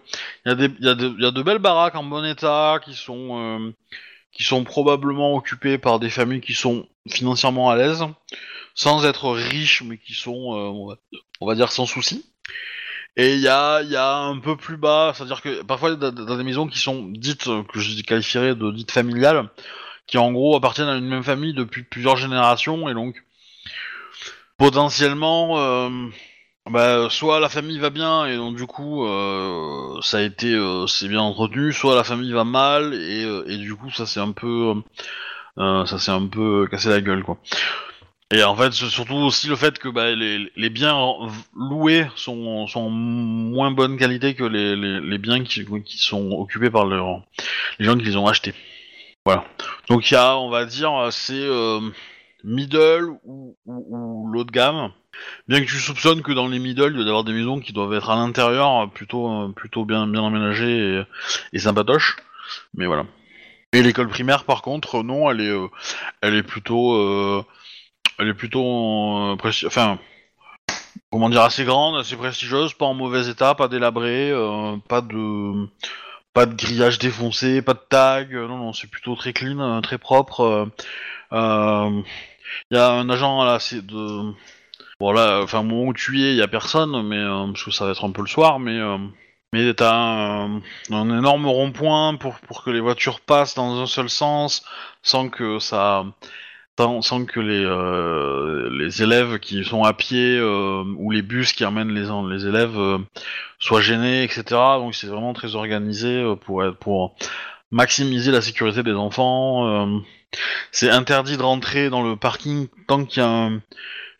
il y a des, il y y a de belles baraques en bon état qui sont, euh, qui sont probablement occupées par des familles qui sont financièrement à l'aise, sans être riches, mais qui sont, euh, on, va, dire, sans souci. Et il y a, y a un peu plus bas, c'est-à-dire que parfois dans des maisons qui sont dites, que je qualifierais de dites familiales, qui en gros appartiennent à une même famille depuis plusieurs générations, et donc potentiellement, euh, bah, soit la famille va bien et donc du coup euh, ça a été, euh, c'est bien entretenu, soit la famille va mal et, euh, et du coup ça c'est un peu, euh, ça s'est un peu cassé la gueule quoi. Et en fait, c'est surtout aussi le fait que bah, les, les biens loués sont, sont moins bonne qualité que les, les, les biens qui, qui sont occupés par le- les gens qui les ont achetés. Voilà. Donc il y a, on va dire, c'est euh, middle ou, ou, ou l'eau de gamme. Bien que tu soupçonnes que dans les middle, il doit y avoir des maisons qui doivent être à l'intérieur euh, plutôt, euh, plutôt bien, bien aménagées et, et sympatoches. Mais voilà. Et l'école primaire, par contre, non, elle est, euh, elle est plutôt, euh, elle est plutôt, euh, presti- enfin, comment dire, assez grande, assez prestigieuse, pas en mauvais état, pas délabrée, euh, pas de, pas de grillage défoncé, pas de tag, euh, non, non, c'est plutôt très clean, euh, très propre. euh, euh, Il y a un agent là, c'est de, bon là, enfin au moment où tu y es, il y a personne, mais euh, parce que ça va être un peu le soir, mais euh, mais t'as un, énorme rond-point pour pour que les voitures passent dans un seul sens, sans que ça sans, que les, euh, les élèves qui sont à pied euh, ou les bus qui emmènent les, les élèves euh, soient gênés, etc. Donc c'est vraiment très organisé pour, pour maximiser la sécurité des enfants. c'est interdit de rentrer dans le parking tant qu'il y a un,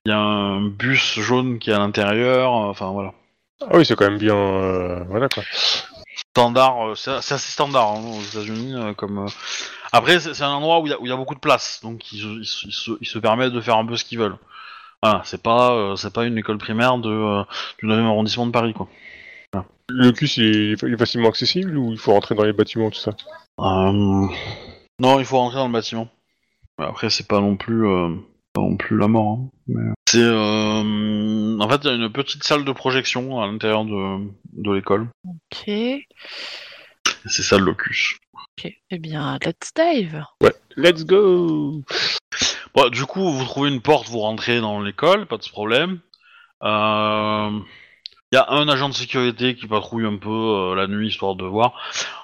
il y a un bus jaune qui est à l'intérieur. euh, Enfin voilà. Ah oui, c'est quand même bien. euh, voilà quoi. Standard, euh, c'est c'est assez standard hein, aux États-Unis. euh, comme euh. après, c'est c'est un endroit où il y, a- où il y a beaucoup de place, donc ils, se- ils se- ils se, ils se permettent de faire un peu ce qu'ils veulent. Voilà, c'est pas, euh, c'est pas une école primaire de euh, du 9e arrondissement de Paris, quoi. Le cus, il est, il est facilement accessible ou il faut rentrer dans les bâtiments, tout ça? Euh, Non, il faut rentrer dans le bâtiment. Après, c'est pas non plus, euh, non plus la mort. hein, mais- C'est, euh, en fait, il y a une petite salle de projection à l'intérieur de, de l'école. Ok. C'est ça le locus. Ok. Eh bien, let's dive. Ouais. Let's go Bon, du coup, vous trouvez une porte, vous rentrez dans l'école, pas de problème. Euh, Il y a un agent de sécurité qui patrouille un peu euh, la nuit histoire de voir.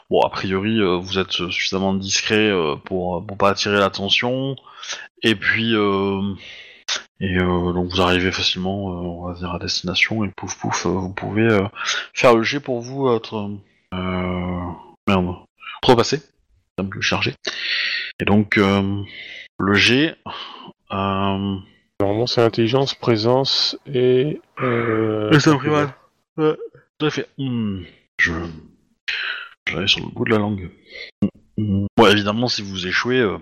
Bon, a priori, euh, vous êtes suffisamment discret euh, pour pour pas attirer l'attention. Et puis, euh, et euh, donc vous arrivez facilement, euh, on va dire à destination et pouf pouf, euh, vous pouvez euh, faire le jet pour vous être euh, merde, repasser, ça me le charger. Et donc euh, le G. Euh... Normalement, c'est intelligence, présence et. Euh... Ouais, tout à fait. Hmm, Je. L'avais sur le bout de la langue. Hmm. Bon, évidemment, si vous échouez, euh,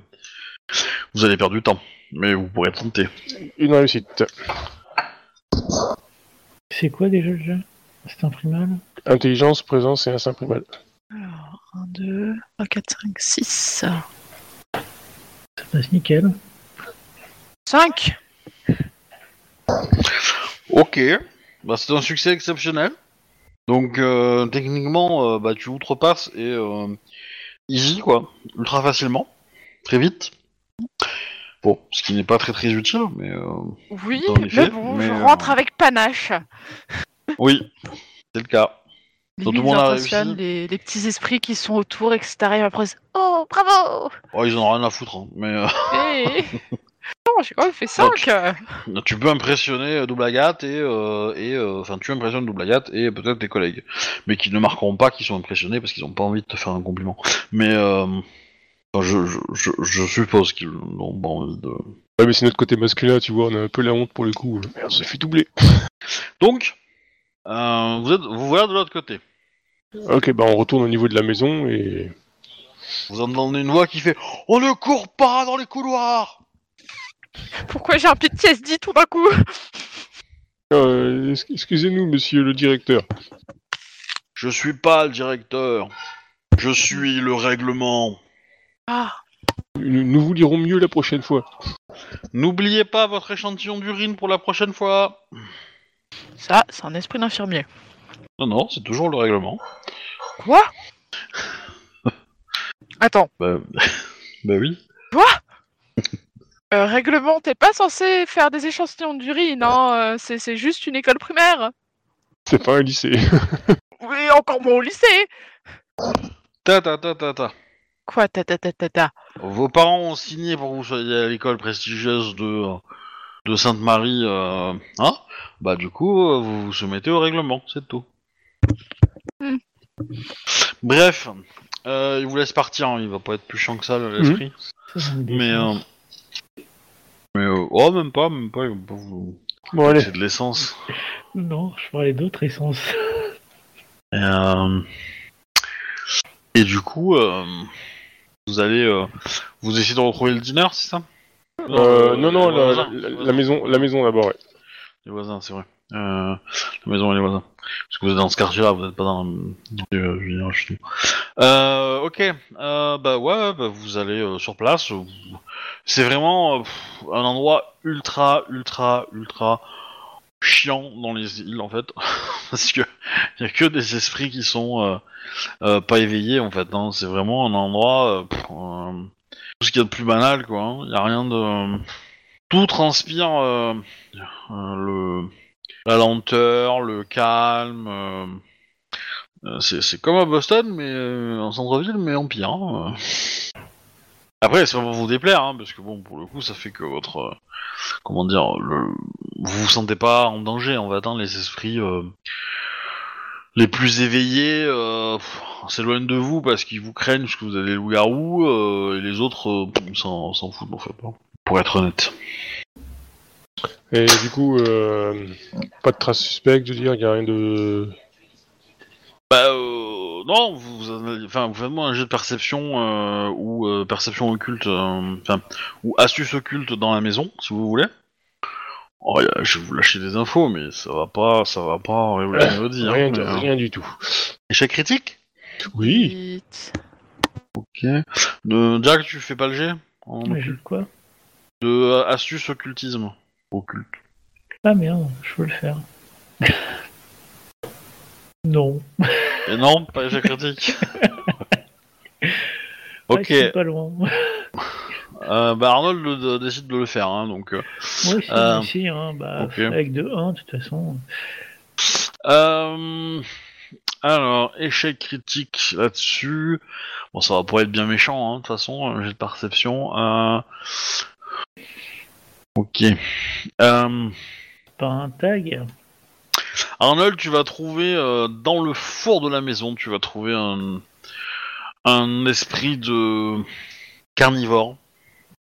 vous allez perdre du temps. Mais vous pourrez tenter. Une réussite. C'est quoi déjà le jeu? C'est un primal? Intelligence, présence et instinct primal. Alors, 1, 2, 3, 4, 5, 6. Ça passe nickel. 5 Ok. Bah, c'est un succès exceptionnel. Donc, euh, techniquement, euh, bah, tu outrepasses et euh, easy, quoi. Ultra facilement. Très vite. Bon, ce qui n'est pas très très utile, mais euh, Oui, mais faits, bon, mais, je rentre avec panache. oui, c'est le cas. Tout le monde a réussi. les, les petits esprits qui sont autour et t'arrivent après. Oh, bravo Oh, ils en ont rien à foutre, hein, mais... euh, Eh Non, j'ai quand même fait 5 Tu peux impressionner Double Agathe et, euh, et euh, enfin tu impressionnes Double Agathe et peut-être tes collègues, mais qui ne marqueront pas qu'ils sont impressionnés parce qu'ils n'ont pas envie de te faire un compliment. Mais euh, enfin, je, je, je, je suppose qu'ils n'ont pas envie de. Ouais, mais c'est notre côté masculin, tu vois, on a un peu la honte pour le coup. Merde, ça fait doubler. Donc, euh, vous êtes, vous voilà de l'autre côté. Ok, bah on retourne au niveau de la maison et. Vous entendez une voix qui fait On ne court pas dans les couloirs. Pourquoi j'ai un PTSD tout d'un coup Euh, Excusez-nous, monsieur le directeur. Je suis pas le directeur. Je suis le règlement. Ah, Nous, nous vous lirons mieux la prochaine fois. N'oubliez pas votre échantillon d'urine pour la prochaine fois. ça, c'est un esprit d'infirmier. Non, non, c'est toujours le règlement. Quoi Attends, Bah, bah oui. Euh, règlement, t'es pas censé faire des échantillons d'urine, hein euh, c'est c'est juste une école primaire. C'est pas un lycée. Oui, encore moins au lycée Ta ta ta ta ta. Quoi, ta ta ta ta ta? Vos parents ont signé pour que vous soyez à l'école prestigieuse de, de Sainte-Marie. euh, hein? Bah du coup, euh, vous vous soumettez au règlement, c'est tout. Hmm. Bref, euh, il vous laisse partir, hein, il va pas être plus chiant que ça, l'esprit. Des Mais, euh. Mais euh, oh, même pas, même pas, vous... Bon, allez. C'est de l'essence. Non, je parlais d'autres essences. Et, euh, et du coup, euh, vous allez... euh, vous essayez de retrouver le dîner, c'est ça? Euh, non, non, la, voisins, la- les la voisins. maison, la maison d'abord, ouais. Les voisins, c'est vrai. Euh, la maison et les voisins. Parce que vous êtes dans ce quartier-là, vous n'êtes pas dans chez nous. Euh, ok. Euh, bah ouais, bah vous allez euh, sur place. C'est vraiment euh, un endroit ultra, ultra, ultra chiant dans les îles en fait, parce que y a que des esprits qui sont euh, euh, pas éveillés en fait. hein. C'est vraiment un endroit euh, euh, tout ce qu'il y a de plus banal quoi. hein. Y a rien de tout transpire euh, euh, le la lenteur, le calme. euh, c'est c'est comme à Boston, mais euh, en centre-ville, mais en pire. hein. Après, ça va vous déplaire, hein, parce que bon, pour le coup, ça fait que votre, euh, comment dire, le, vous vous sentez pas en danger, en fait, hein, les esprits euh, les plus éveillés euh, s'éloignent de vous parce qu'ils vous craignent parce que vous avez les loups-garous, euh, et les autres euh, s'en foutent, en fait, hein, pour être honnête. Et du coup, euh, pas de traces suspectes, je veux dire, il a rien de. Bah euh, non, vous, enfin, vous faites-moi un jet de perception euh, ou euh, perception occulte, euh, enfin, ou astuce occulte dans la maison, si vous voulez. Oh, je vais vous lâcher des infos, mais ça va pas, ça va pas révolutionner hein, Rien, mais, euh, rien du tout. Échec critique? Oui. Vite. Ok. De, Jack, tu fais pas le jet? En Mais occulte j'ai quoi? De astuce occultisme. Occulte. Ah merde, je peux le faire. Non. Et non, pas échec critique. Ok. je pas loin. Euh, bah Arnold euh, décide de le faire, hein, donc. euh, Moi aussi, Euh, aussi, hein, bah, ok. avec de 1, de toute façon. Euh, alors, échec critique là-dessus. Bon, ça va pas être bien méchant, hein, de toute façon, j'ai de perception. Euh... Ok. Euh, Pas un tag. Arnold, tu vas trouver euh, dans le four de la maison, tu vas trouver un, un esprit de carnivore.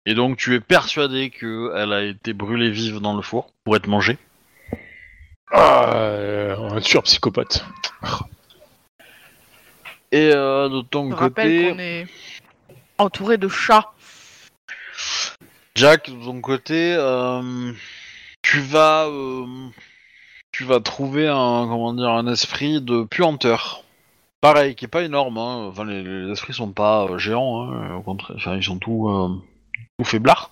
Et donc, tu es persuadé qu'elle a été brûlée vive dans le four pour être mangée. Ah, euh, un tueur psychopathe. Et euh, de ton Je côté. qu'on est entouré de chats. Jack, de ton côté, euh, tu vas, euh, tu vas trouver un, comment dire, un esprit de puanteur. Pareil, qui est pas énorme. Hein. Enfin, les, les esprits sont pas euh, géants. Hein. Au contraire, enfin, ils sont tout, euh, tout faiblards.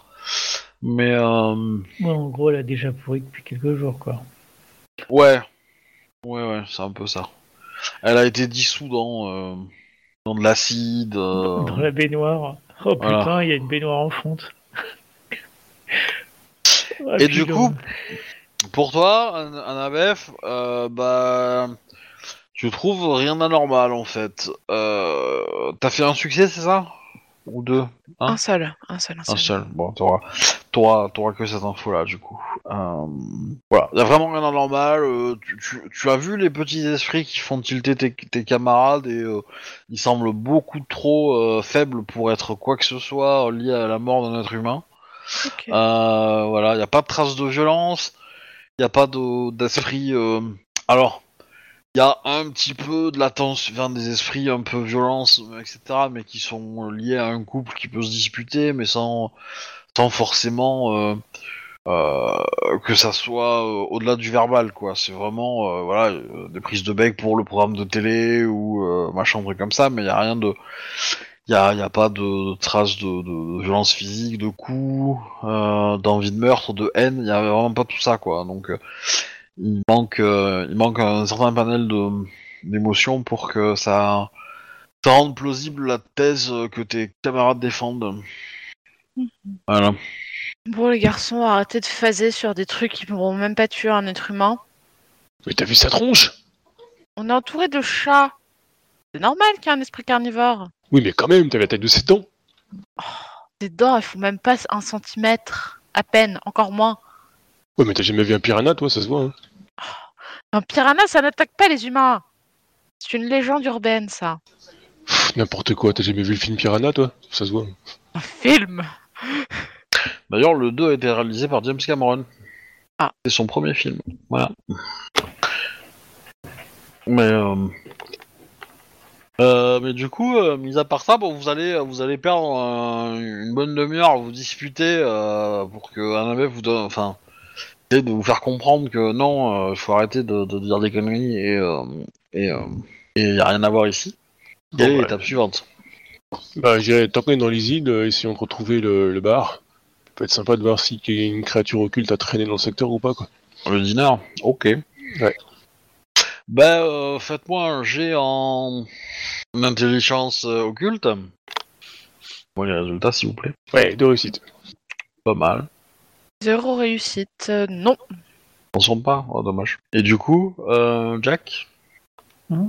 Mais euh, Ouais, en gros, elle a déjà pourri depuis quelques jours, quoi. ouais, ouais, ouais, c'est un peu ça. Elle a été dissoute dans, dans de l'acide. Dans la baignoire. Oh Voilà. putain, il y a une baignoire en fonte. Ah, Et du coup, Pour toi, un, un ABF, euh, bah, tu trouves rien d'anormal en fait. Euh, T'as fait un succès, c'est ça? Ou deux Hein? Un seul, un seul, un Un seul. seul. Bon, t'auras, t'auras, t'auras que cette info-là, du coup. Euh, voilà, y a vraiment rien d'anormal. euh, tu, tu, tu as vu les petits esprits qui font tilter tes, tes camarades et euh, ils semblent beaucoup trop euh, faibles pour être quoi que ce soit lié à la mort d'un être humain. Ok. Euh, voilà, il n'y a pas de traces de violence, il n'y a pas de- d'esprit. euh, Alors, il y a un petit peu de latence, enfin, des esprits un peu violence, etc., mais qui sont liés à un couple qui peut se disputer, mais sans, sans forcément euh, euh, que ça soit au-delà du verbal, quoi. C'est vraiment, voilà, des prises de bec pour le programme de télé ou machin, truc comme ça, mais il n'y a rien de. Il n'y a, y a pas de, traces de, de violence physique, de coups, euh, d'envie de meurtre, de haine, il n'y a vraiment pas tout ça, quoi. Donc, euh, il, manque, euh, il manque un certain panel d'émotions pour que ça, ça rende plausible la thèse que tes camarades défendent. Voilà. Bon, les garçons, arrêtez de phaser sur des trucs qui pourront même pas tuer un être humain. Mais t'as vu sa tronche? On est entouré de chats. C'est normal qu'il y ait un esprit carnivore. Oui, mais quand même, t'as la tête de ses dents. Des dents, elles font même pas un centimètre. À peine, encore moins. Ouais, mais t'as jamais vu un piranha, toi, ça se voit. Hein. Un piranha, ça n'attaque pas les humains. C'est une légende urbaine, ça. N'importe quoi, t'as jamais vu le film Piranha, toi? Ça se voit. Un film? D'ailleurs, le 2 a été réalisé par James Cameron. Ah. C'est son premier film. Voilà. Mais, euh... euh, mais du coup, euh, mis à part ça, bon, vous allez, vous allez perdre euh, une bonne demi-heure à vous disputer euh, pour que un vous donne, enfin, de vous faire comprendre que non, il faut arrêter de, de dire des conneries et et euh, et y a rien à voir ici. Quelle est Bon, ouais. l'étape suivante Bah, j'irai tant qu'on est dans les îles, essayons de retrouver le, le bar. Ça peut être sympa de voir s'il y a une créature occulte à traîner dans le secteur ou pas, quoi. Le dîner Ok. Ouais. Ben, euh, faites-moi un jet en intelligence euh, occulte. Bon, les résultats, s'il vous plaît. Ouais, de réussite. Pas mal. Zéro réussite. euh, non. On s'en pas? Oh, dommage. Et du coup, euh, Jack? Hein?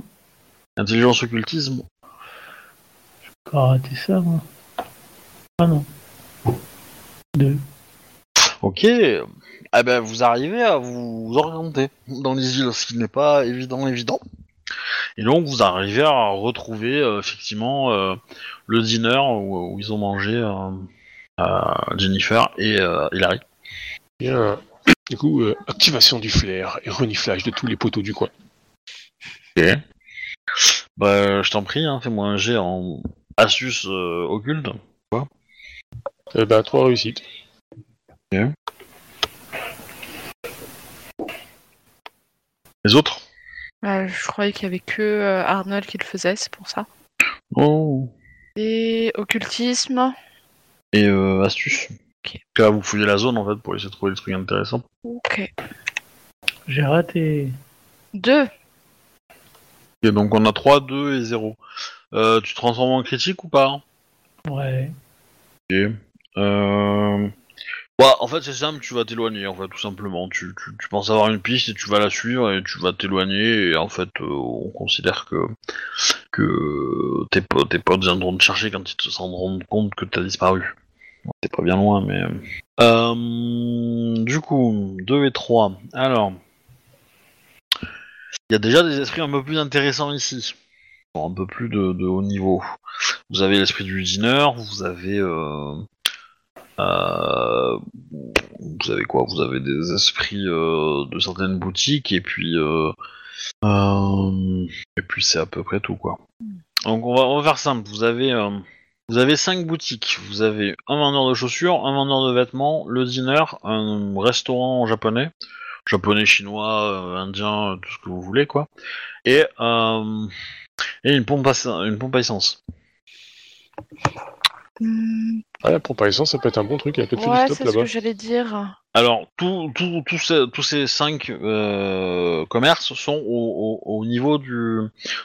Intelligence occultisme? Encore raté ça, moi. Ah non. Deux. Ok. Eh ben, vous arrivez à vous orienter dans les îles, ce qui n'est pas évident, évident. Et donc, vous arrivez à retrouver euh, effectivement euh, le dîner où, où ils ont mangé euh, euh, Jennifer et euh, Hilary. Bien. Du coup, euh, activation du flair et reniflage de tous les poteaux du coin. Bah, je t'en prie, hein, fais-moi un jet en astuce euh, occulte. Eh ben, trois réussites. Les autres Euh, je croyais qu'il y avait que euh, Arnold qui le faisait, c'est pour ça. Oh. Et occultisme. Et euh, astuce. Ok. Là, vous fouillez la zone en fait pour essayer de trouver des trucs intéressants. Ok. J'ai raté. Deux. Et donc on a 3, 2 et 0. Euh, tu te transformes en critique ou pas? Ouais. euh... Bah, en fait, c'est simple, tu vas t'éloigner, en fait, tout simplement. Tu, tu, tu penses avoir une piste et tu vas la suivre et tu vas t'éloigner. Et en fait, euh, on considère que, que tes, po- tes potes viendront te chercher quand ils te se rendront compte que t'as disparu. T'es pas bien loin, mais. Euh, du coup, 2 et 3. Alors. Il y a déjà des esprits un peu plus intéressants ici. Bon, un peu plus de, de haut niveau. Vous avez l'esprit du dîner, vous avez. Euh, euh, vous avez quoi? Vous avez des esprits euh, de certaines boutiques et puis euh, euh, et puis c'est à peu près tout quoi. Donc on va, on va faire simple. Vous avez euh, vous avez cinq boutiques. Vous avez un vendeur de chaussures, un vendeur de vêtements, le dîner, un restaurant japonais, japonais, chinois, euh, indien, tout ce que vous voulez quoi, et euh, et une pompe à, une pompe à essence. Hmm, Ah, la essence, ça peut être un bon truc. Il y a peut-être ouais, du c'est stop ce que là-bas. j'allais dire. Alors, tout- tout- tout ces- tous ces cinq euh, commerces sont au, au- au niveau du,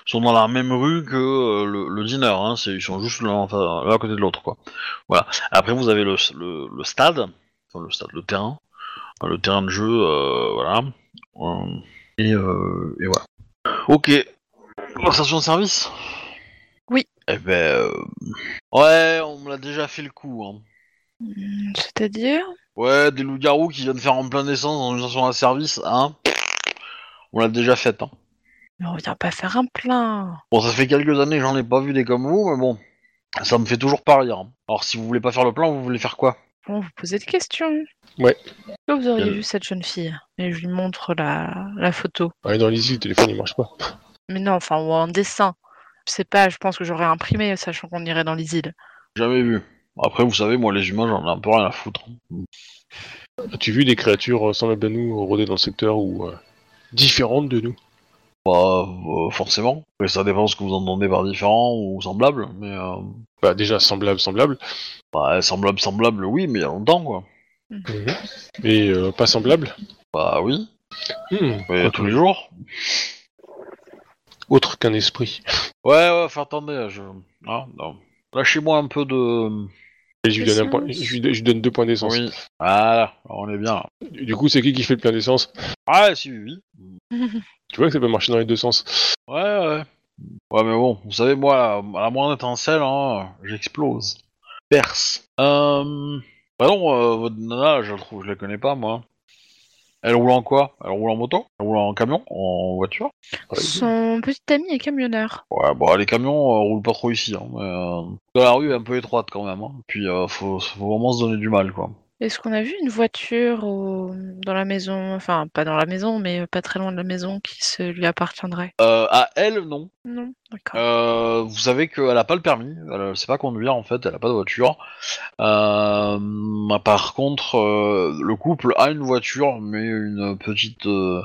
sont dans la même rue que euh, le, le dîner. Hein, c'est- ils sont juste l'un enfin, l'un à côté de l'autre, quoi. Voilà. Après, vous avez le, le, le stade, enfin, le stade, le terrain, le terrain de jeu, euh, voilà. Et, euh, et voilà. Ok. Station de service? Eh ben, euh, ouais, on me l'a déjà fait le coup. Hein. C'est-à-dire? Ouais, des loups-garous qui viennent faire en plein essence dans une station à service, hein. On l'a déjà fait, hein. Mais on vient pas faire un plein. Bon, ça fait quelques années que j'en ai pas vu des comme vous, mais bon, ça me fait toujours pas rire. hein. Alors, si vous voulez pas faire le plan, vous voulez faire quoi? Bon, vous posez des questions. Ouais. Est-ce que vous auriez Quelle- vu cette jeune fille? Et je lui montre la, la photo. Ouais, dans les îles, le téléphone il marche pas. Mais non, enfin, ou en dessin. Je sais pas, je pense que j'aurais imprimé, sachant qu'on irait dans les îles. Jamais vu. Après, vous savez, moi, les humains, j'en ai un peu rien à foutre. As-tu vu des créatures semblables à nous rôder dans le secteur ou euh, différentes de nous? Bah, euh, forcément. Mais ça dépend ce que vous entendez par différent ou semblable, mais... Euh, Bah déjà semblables, semblables, bah, semblable, semblable, oui, mais il y a longtemps, quoi. mais euh, pas semblables. Bah oui, mais tous les jours. Autre qu'un esprit. Ouais, ouais, enfin, attendez, je... Ah, non. Lâchez-moi un peu de... Et je lui donne, un point- je lui donne- je lui donne deux points d'essence. Oui. Voilà, on est bien, là. Du du coup, c'est qui qui fait le plein d'essence? Ah, si, oui. Tu vois que ça peut marcher dans les deux sens. Ouais, ouais. Ouais, mais bon, vous savez, moi, à la moindre étincelle, hein, j'explose. Perce. Euh... Bah non, euh, votre nana, je la trouve, je la connais pas, moi. Elle roule en quoi? Elle roule en moto? Elle roule en camion? En voiture? Son petit ami est camionneur. Ouais, bon, les camions euh, roulent pas trop ici, hein, mais... Euh... La rue est un peu étroite, quand même, hein. Puis, euh, faut, faut vraiment se donner du mal, quoi. Est-ce qu'on a vu une voiture au- dans la maison, enfin pas dans la maison, mais pas très loin de la maison qui se lui appartiendrait? Euh, à elle, non. Non, d'accord. Euh, vous savez qu'elle a pas le permis, elle sait pas conduire en fait, elle a pas de voiture. Euh, par contre, euh, le couple a une voiture, mais une petite, euh,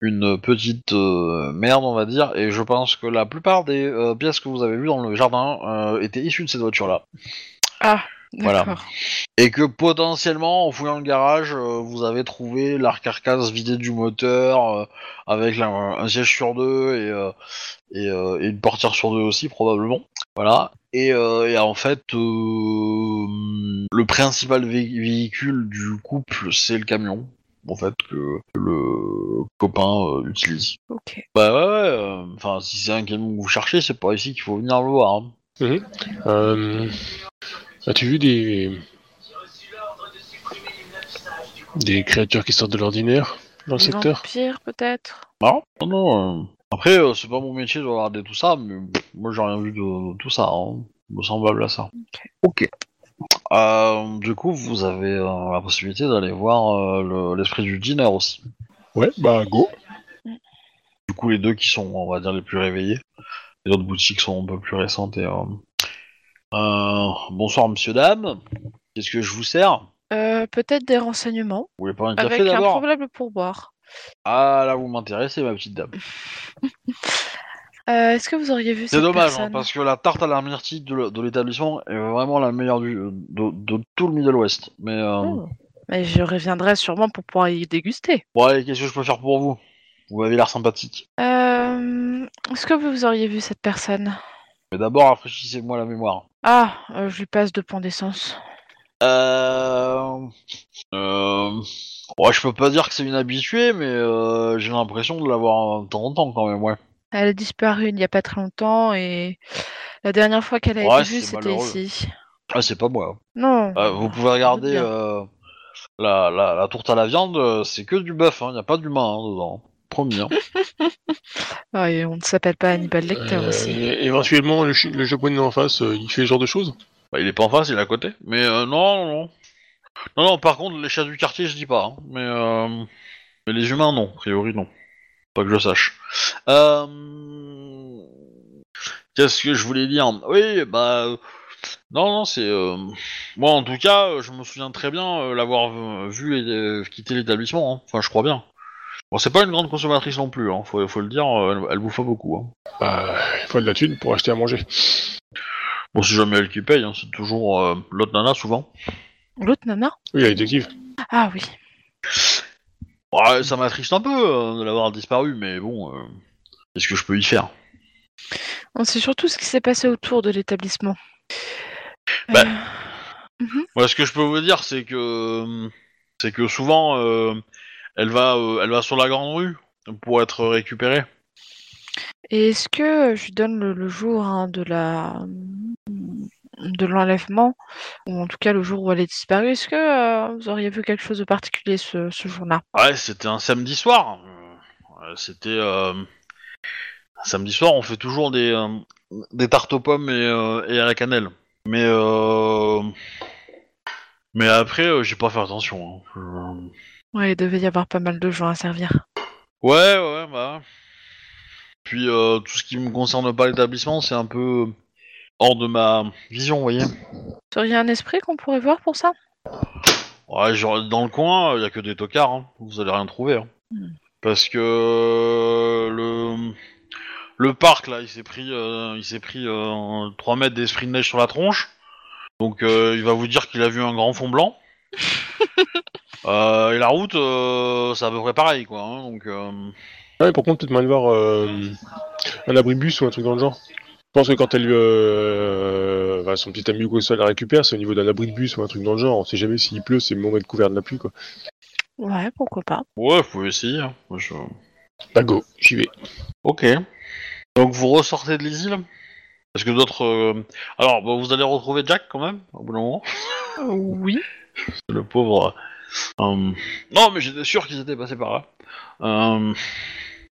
une petite euh, merde, on va dire. Et je pense que la plupart des euh, pièces que vous avez vues dans le jardin euh, étaient issues de cette voiture-là. Ah, voilà. Et que potentiellement, en fouillant le garage, euh, vous avez trouvé l'arc-carcasse vidé du moteur, euh, avec la- un siège sur deux et, euh, et, euh, et une portière sur deux aussi, probablement. Voilà. Et, euh, et en fait, euh, le principal vé- véhicule du couple, c'est le camion. En fait, que que le copain euh, utilise. Ok. Bah ouais, ouais. euh, Enfin, si c'est un camion que vous cherchez, c'est pas ici qu'il faut venir le voir. hein. Euh, As-tu vu des. des créatures qui sortent de l'ordinaire dans le Des secteur? Vampires, peut-être? Non, non, non. euh, Après, euh, c'est pas mon métier de regarder tout ça, mais moi j'ai rien vu de, de tout ça. Hein. Me semblable à ça. Ok. Euh, du coup, vous avez euh, la possibilité d'aller voir euh, le- l'esprit du dîner aussi. Ouais, bah go. Du coup, les deux qui sont, on va dire, les plus réveillés. Les autres boutiques sont un peu plus récentes. Et, bonsoir, monsieur, dame. Qu'est-ce que je vous sers? Euh, Peut-être des renseignements, Vous voulez pas un avec café un d'abord? probable pourboire. Ah, là, vous m'intéressez, ma petite dame. Euh, Est-ce que vous auriez vu C'est cette dommage, hein, parce que la tarte à la myrtille de, l'établissement est vraiment la meilleure du, de, de tout le Middle West. Mais, euh, Oh. Mais je reviendrai sûrement pour pouvoir y déguster. bon, allez, qu'est-ce que je peux faire pour vous? Vous avez l'air sympathique. Euh, Est-ce que vous auriez vu cette personne? Mais d'abord, rafraîchissez-moi la mémoire. Ah, euh, je lui passe de pont d'essence. Euh... Euh... Ouais, je peux pas dire que c'est une habituée, mais euh, j'ai l'impression de l'avoir de temps en temps quand même, ouais. Elle a disparu il n'y a pas très longtemps et la dernière fois qu'elle a Ouais, été vue, c'était ici. Ah, c'est pas moi. Non. Euh, vous pouvez regarder euh, la, la, la tourte à la viande, c'est que du bœuf, il n'y a pas d'humain hein, dedans. Promis. hein. Ah, et on ne s'appelle pas Hannibal Lecter Euh, aussi. et- éventuellement, le, le japonais en face, euh, il fait ce genre de choses? Bah, il est pas en face, il est à côté. Mais euh, non, non, non. Non, par contre, les chats du quartier, je dis pas. hein. Mais, euh, mais les humains, non. A priori, non. Pas que je sache. Euh... Qu'est-ce que je voulais dire? Oui, bah... euh, Non, non, c'est... euh, Moi, en tout cas, euh, je me souviens très bien euh, l'avoir vu et euh, quitter l'établissement. hein. Enfin, je crois bien. Bon, c'est pas une grande consommatrice non plus, hein. faut, faut le dire, euh, elle, elle bouffe pas beaucoup. Hein. Bah, il faut de la thune pour acheter à manger. Bon, c'est jamais elle qui paye, hein, c'est toujours euh, l'autre nana, souvent. L'autre nana? Oui, la détective. Ah oui. Ouais, ça m'attriste un peu euh, de l'avoir disparu, mais bon, euh, qu'est-ce que je peux y faire? On sait surtout ce qui s'est passé autour de l'établissement. Bah, Euh, Moi, ce que je peux vous dire, c'est que c'est que souvent, euh, elle va, euh, elle va sur la grande rue pour être récupérée. Et est-ce que je lui donne le, le jour hein, de la de l'enlèvement, ou en tout cas le jour où elle est disparue, est-ce que euh, vous auriez vu quelque chose de particulier ce, ce jour-là? Ouais, c'était un samedi soir. Euh, C'était euh, un samedi soir. On fait toujours des euh, des tartes aux pommes et, et à la cannelle. Mais mais après, j'ai pas fait attention. hein. Ouais, il devait y avoir pas mal de gens à servir. Ouais, ouais, bah. Puis euh, tout ce qui me concerne pas l'établissement, c'est un peu hors de ma vision, vous voyez. Auriez un esprit qu'on pourrait voir pour ça? Ouais, genre, dans le coin, il y a que des tocards, hein. vous allez rien trouver. hein. Hmm. Parce que euh, le le parc là, il s'est pris, euh, il s'est pris euh, 3 mètres d'esprit de neige sur la tronche. Donc euh, il va vous dire qu'il a vu un grand fond blanc. Euh, et la route, euh, c'est à peu près pareil, quoi. hein, donc. euh, Ouais, par contre, peut-être mal voir euh, un abribus ou un truc dans le genre. Je pense que quand elle, euh, bah, son petit ami ou quoi que ce soit la récupère, c'est au niveau d'un abri de bus ou un truc dans le genre. On sait jamais s'il pleut, c'est le moment d'être couvert de la pluie, quoi. Ouais, pourquoi pas. Ouais, vous pouvez essayer. hein. Moi, je- Bah go, j'y vais. Ok. Donc vous ressortez de l'isle Parce que d'autres... euh, Alors, bah, vous allez retrouver Jack quand même, au bout d'un moment. Oui. Le pauvre... euh, Non, mais j'étais sûr qu'ils étaient passés par là. Euh,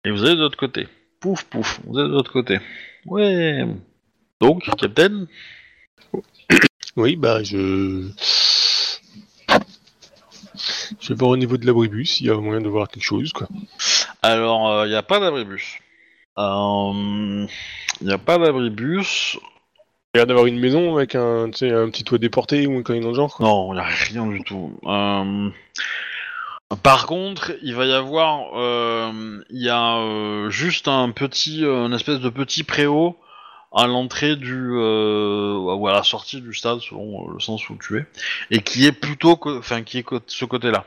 Et vous allez de l'autre côté. Pouf, pouf, vous êtes de l'autre côté. Ouais. Donc, Captain Oui, bah je. Je vais voir au niveau de l'abribus s'il y a moyen de voir quelque chose, quoi. Alors, il n'y a pas d'abribus. Il n'y a pas d'abribus. Il y a d'avoir une maison avec un, petit toit déporté ou un connerie dans le genre. Non, il n'y a rien du tout. Euh, Par contre, il va y avoir, euh, il y a euh, juste un petit, une espèce de petit préau à l'entrée du, ou à la sortie du stade, selon le sens où tu es, et qui est plutôt, enfin, qui est co- ce côté-là.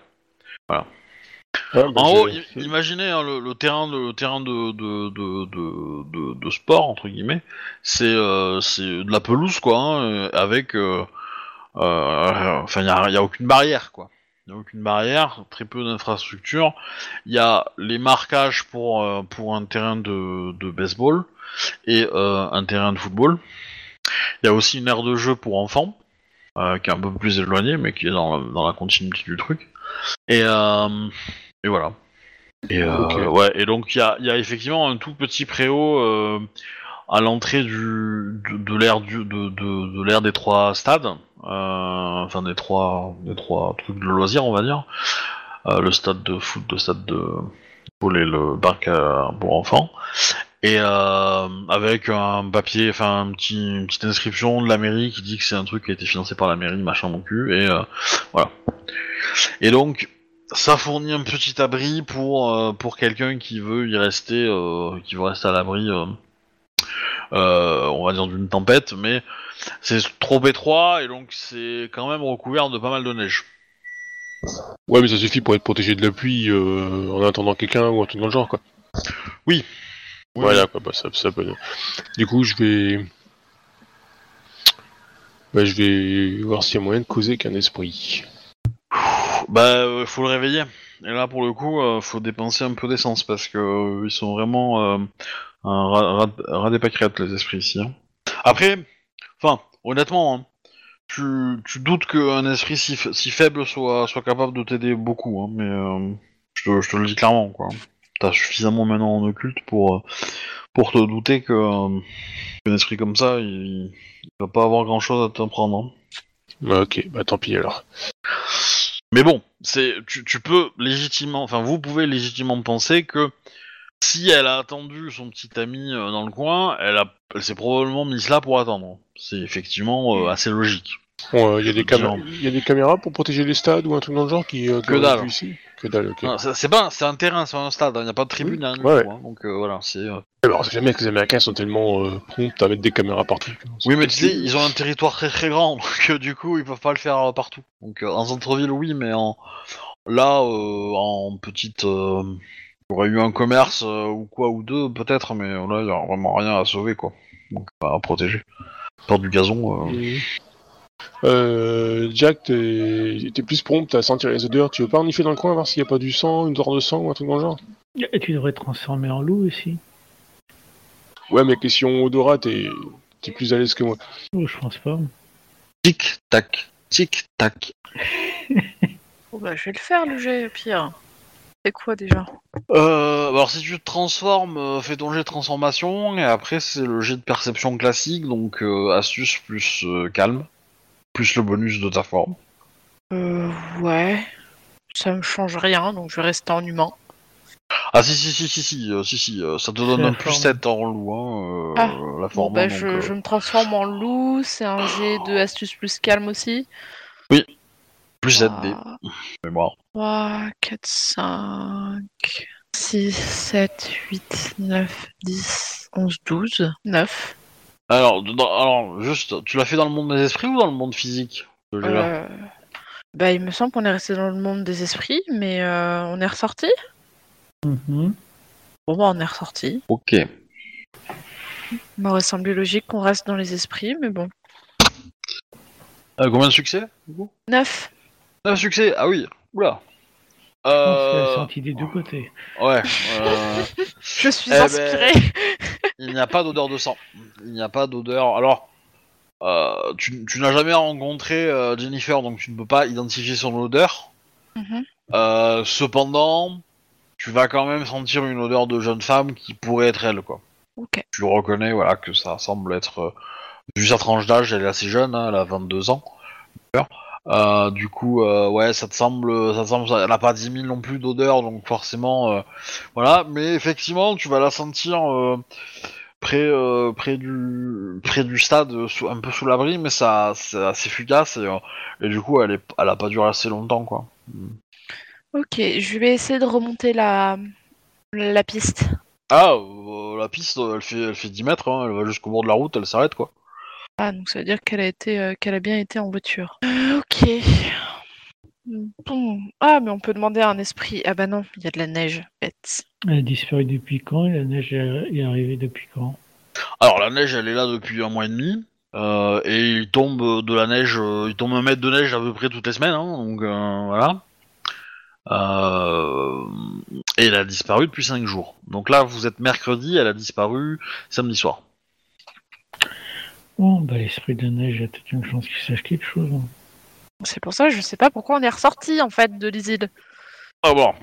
Ah, bah, En haut, imaginez hein, le, le terrain, de, le terrain de, de, de, de, sport entre guillemets, c'est euh, de la pelouse quoi, hein, euh, avec, euh, euh, enfin il y a, y a aucune barrière quoi, il y a aucune barrière, très peu d'infrastructures. Il y a les marquages pour pour un terrain de, de baseball et un terrain de football. Il y a aussi une aire de jeu pour enfants. qui est un peu plus éloigné, mais qui est dans, la- dans la continuité du truc. Et, euh, et voilà. Et, euh, ouais, et donc il y a, il y a effectivement un tout petit préau euh, à l'entrée du de, de l'ère du de, de, de l'ère des trois stades, euh, enfin des trois des trois trucs de loisirs on va dire, Euh, le stade de foot, le stade de pour les, le parc à- pour enfants, et euh, avec un papier, enfin un petit, une petite inscription de la mairie qui dit que c'est un truc qui a été financé par la mairie, machin mon cul, et euh, voilà. Et donc ça fournit un petit abri pour euh, pour quelqu'un qui veut y rester, euh, qui veut rester à l'abri, euh, on va dire d'une tempête, mais c'est trop étroit et donc c'est quand même recouvert de pas mal de neige. Ouais, mais ça suffit pour être protégé de la pluie en attendant quelqu'un ou un truc dans le genre, quoi. Oui. Voilà, quoi, bah, ça, ça peut... Du coup, je vais... Bah, je vais voir s'il y a moyen de causer qu'un esprit. Bah, euh, faut le réveiller. Et là, pour le coup, euh, faut dépenser un peu d'essence parce que euh, ils sont vraiment euh, un rat, les esprits ici. hein. Après, enfin, honnêtement, hein, tu, tu doutes qu'un esprit si, fa- si faible soit, capable de t'aider beaucoup, hein, mais euh, je, te, le dis clairement, quoi. T'as suffisamment maintenant en occulte pour, euh, te douter que qu'un esprit comme ça, il, il va pas avoir grand chose à t'apprendre. hein. Ah, ok, bah tant pis alors. Mais bon, c'est tu, tu peux légitimement, enfin vous pouvez légitimement penser que si elle a attendu son petit ami euh, dans le coin, elle a, elle s'est probablement mise là pour attendre. C'est effectivement euh, assez logique. Bon, il y, a des Genre. camé- y a des caméras pour protéger les stades ou un truc dans le genre qui... euh, Que dalle. ici Que dalle, ok. Non, c'est c'est pas, c'est un terrain, c'est un stade, il n'y a pas de tribune, du ouais, tout, hein. donc euh, voilà, c'est. euh, Alors, c'est jamais que les Américains sont tellement euh, prompts à mettre des caméras partout. Oui, mais tu sais, ils ont un territoire très très grand, donc euh, du coup ils peuvent pas le faire euh, partout. Donc euh, en centre-ville, oui, mais en là, euh, en petite, euh, il y aurait eu un commerce euh, ou quoi ou deux peut-être, mais euh, là il y a vraiment rien à sauver quoi. Donc pas à protéger. Faire du gazon. euh, Mhm. Euh, Jack, t'es t'es plus prompt à sentir les odeurs. Tu veux pas en dans le coin voir s'il y a pas du sang, une odeur de sang ou un truc dans le genre? Et tu devrais te transformer en loup aussi. Ouais, mais question odorat, t'es t'es plus à l'aise que moi. Oh, je pense pas. Tic tac, tic tac. Bon, bah, je vais le faire, le jet, pire. C'est quoi déjà? Euh, alors si tu te transformes, euh, fais ton jet de transformation et après c'est le jet de perception classique, donc euh, astuce plus euh, calme, plus le bonus de ta forme. Euh, ouais. Ça me change rien, donc je vais rester en humain. Ah si si si si si euh, si si euh, ça te donne un plus forme. 7 en loup hein, euh, Ah, la Bon, forme. bah, hein, je, euh, je me transforme en loup, c'est un jet de astuce plus calme aussi. plus 7 dés, Ah, mémoire. 3, 4, 5, 6, 7, 8, 9, 10, 11, 12, 9. Alors dans- alors juste, tu l'as fait dans le monde des esprits ou dans le monde physique Euh, bah, il me semble qu'on est resté dans le monde des esprits, mais euh, on est ressorti Mhm. Bon, bah, on est ressorti. Ok. Il m'aurait semblé logique qu'on reste dans les esprits, mais bon. Euh, combien de succès du coup? 9. 9 succès Ah oui. Oula. Je pense qu'elle Euh... a senti des deux côtés. Ouais. euh, Je suis Eh ben, inspirée. Il n'y a pas d'odeur de sang. Il n'y a pas d'odeur. Alors, euh, tu, tu n'as jamais rencontré euh, Jennifer, donc tu ne peux pas identifier son odeur. Mhm. Euh, cependant, tu vas quand même sentir une odeur de jeune femme qui pourrait être elle, quoi. Ok. Tu reconnais, voilà, que ça semble être. euh, vu sa tranche d'âge, elle est assez jeune, hein, elle a 22 ans. Euh, du coup, euh, ouais, ça te semble, ça te semble, elle n'a pas 10 000 non plus d'odeur, donc forcément, euh, voilà. Mais effectivement, tu vas la sentir euh, près, euh, près du, près du stade, euh, sous- un peu sous l'abri, mais ça, c'est assez fugace et, euh, et du coup, elle est, elle a pas duré assez longtemps, quoi. Ok, je vais essayer de remonter la, la piste. Ah, euh, la piste, elle fait, elle fait 10 mètres, hein, elle va jusqu'au bord de la route, elle s'arrête, quoi. Ah, donc ça veut dire qu'elle a été, euh, qu'elle a bien été en voiture. Euh, ok. Bon. Ah, mais on peut demander à un esprit. Ah bah non, il y a de la neige. Bête. Elle a disparu depuis quand et la neige est arrivée depuis quand? Alors la neige, elle est là depuis un mois et demi. euh, et il tombe de la neige, euh, il tombe un mètre de neige à peu près toutes les semaines, hein, donc euh, voilà. Euh, et elle a disparu depuis 5 jours. Donc là, vous êtes mercredi, elle a disparu samedi soir. Oh, bah, l'esprit de neige, il y a peut-être une chance qu'il sache quelque chose. hein. C'est pour ça que je sais pas pourquoi on est ressorti en fait de l'isile. Ah bon.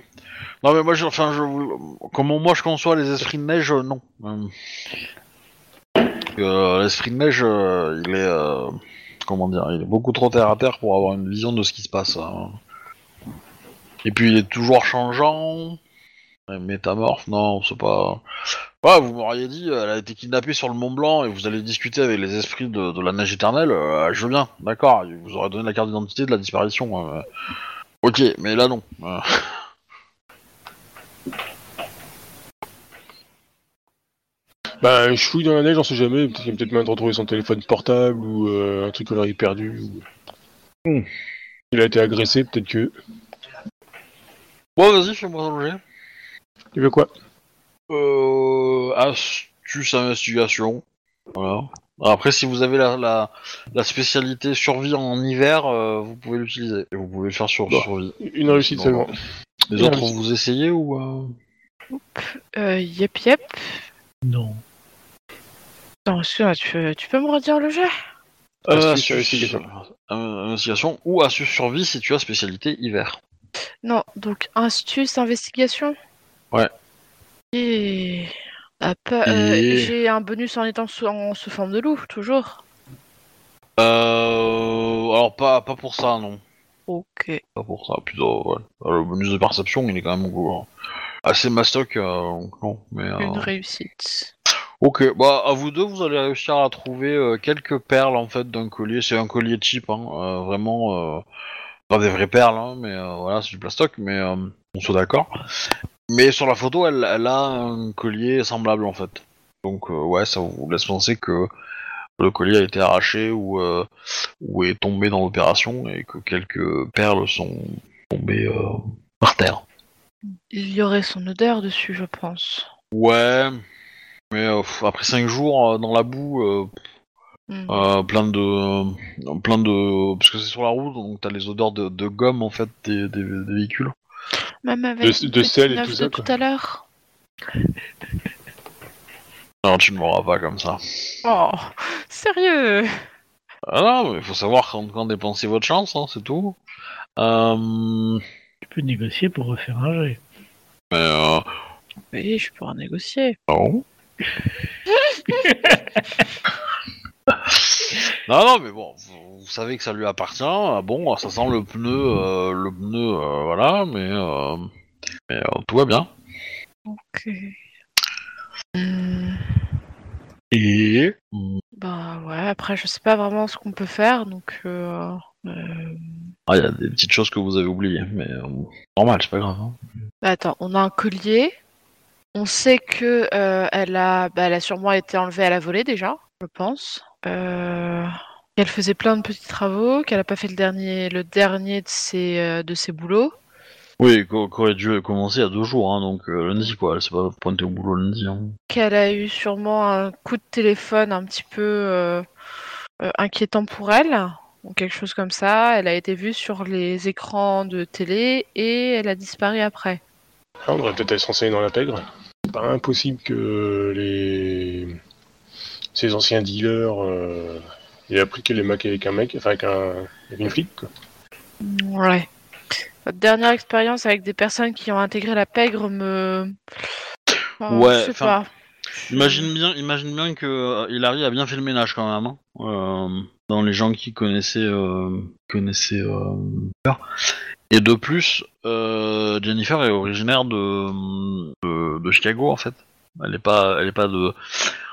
Non mais moi, je, enfin, je, comment moi je conçois les esprits de neige, euh, non. Euh, euh, L'esprit de neige, euh, il est, euh, comment dire, il est beaucoup trop terre à terre pour avoir une vision de ce qui se passe. hein. Et puis il est toujours changeant. Euh, Métamorphe, non, c'est pas. Ouais, vous m'auriez dit, elle a été kidnappée sur le Mont Blanc et vous allez discuter avec les esprits de, de la neige éternelle. euh, je veux bien, d'accord. Il vous aurait donné la carte d'identité de la disparition. euh. Ok, mais là non. Euh, Bah, je fouille dans la neige, on sait jamais. Peut-être qu'il a peut-être même retrouvé son téléphone portable ou euh, un truc qu'on aurait perdu. Ou... Hmm. Il a été agressé, peut-être que. Ouais, vas-y, fais-moi un. Tu veux quoi? Euh, astuce investigation. Voilà. Après, si vous avez la, la, la spécialité survie en hiver, euh, vous pouvez l'utiliser. Et vous pouvez le faire sur survie. Une réussite Non. seulement. Les une autres, réussite. vous essayez ou euh... Euh, yep yep. Non. Attends, excuse-moi, tu, peux- tu peux me redire le jet Euh, Astuce, astuce, investigation. euh, investigation ou astuce survie si tu as spécialité hiver. Non, donc astuce, investigation? Ouais. Et... Euh, Et- J'ai un bonus en étant sous, en sous forme de loup, toujours. Euh, alors pas pas pour ça, non. Ok. Pas pour ça, plutôt. Ouais. Le bonus de perception, il est quand même euh, assez mastoc, euh, donc non. Mais euh, Une réussite. Ok, bah à vous deux, vous allez réussir à trouver euh, quelques perles en fait d'un collier. C'est un collier cheap, hein, euh, vraiment euh, pas des vraies perles, hein, mais euh, voilà, c'est du plastoc, mais euh, on soit d'accord. Mais sur la photo, elle, elle a un collier semblable en fait. Donc euh, ouais, ça vous laisse penser que le collier a été arraché ou, euh, ou est tombé dans l'opération et que quelques perles sont tombées euh, par terre. Il y aurait son odeur dessus, je pense. Ouais, mais euh, après 5 jours dans la boue, Hmm. Plein de plein de parce que c'est sur la route donc t'as les odeurs de, de gomme en fait des, des- des véhicules Même avec De- sel et tout ça, tout à l'heure. alors tu ne m'auras pas comme ça Oh, sérieux? Ah non mais faut savoir quand, quand dépenser votre chance hein, c'est tout euh, Tu peux négocier pour refaire un jet. mais euh, Oui, je pourrais négocier. non non non mais bon vous, vous savez que ça lui appartient ah bon ça sent le pneu euh, le pneu euh, voilà mais, euh, mais euh, tout va bien Ok. Hmm, et Bah ouais, après je sais pas vraiment ce qu'on peut faire, donc... Euh, euh, Ah, il y a des petites choses que vous avez oubliées, mais euh, normal, c'est pas grave. hein. bah, attends, on a un collier. On sait que euh, elle a, bah, elle a sûrement été enlevée à la volée déjà, je pense. Euh, qu'elle faisait plein de petits travaux, qu'elle a pas fait le dernier, le dernier de ses, euh, de ses boulots. Oui, qu'on qu'on aurait dû commencer a deux jours, hein, donc euh, lundi quoi, elle s'est pas pointée au boulot lundi. Hein. Qu'elle a eu sûrement un coup de téléphone un petit peu euh, euh, inquiétant pour elle, ou quelque chose comme ça. Elle a été vue sur les écrans de télé et elle a disparu après. Ah, on devrait peut-être aller se renseigner dans la pègre. C'est pas impossible que les ces anciens dealers euh, aient appris qu'elle est maquée avec un mec, enfin avec un avec une flic. Quoi. Ouais. Votre dernière expérience avec des personnes qui ont intégré la pègre me. Enfin, Ouais, je sais pas. Imagine bien, imagine bien que euh, Hilary a bien fait le ménage quand même, hein, euh, dans les gens qui connaissaient, euh, connaissaient. euh, Jennifer. Et de plus, euh, Jennifer est originaire de, de, de Chicago en fait. Elle est pas, elle est pas de.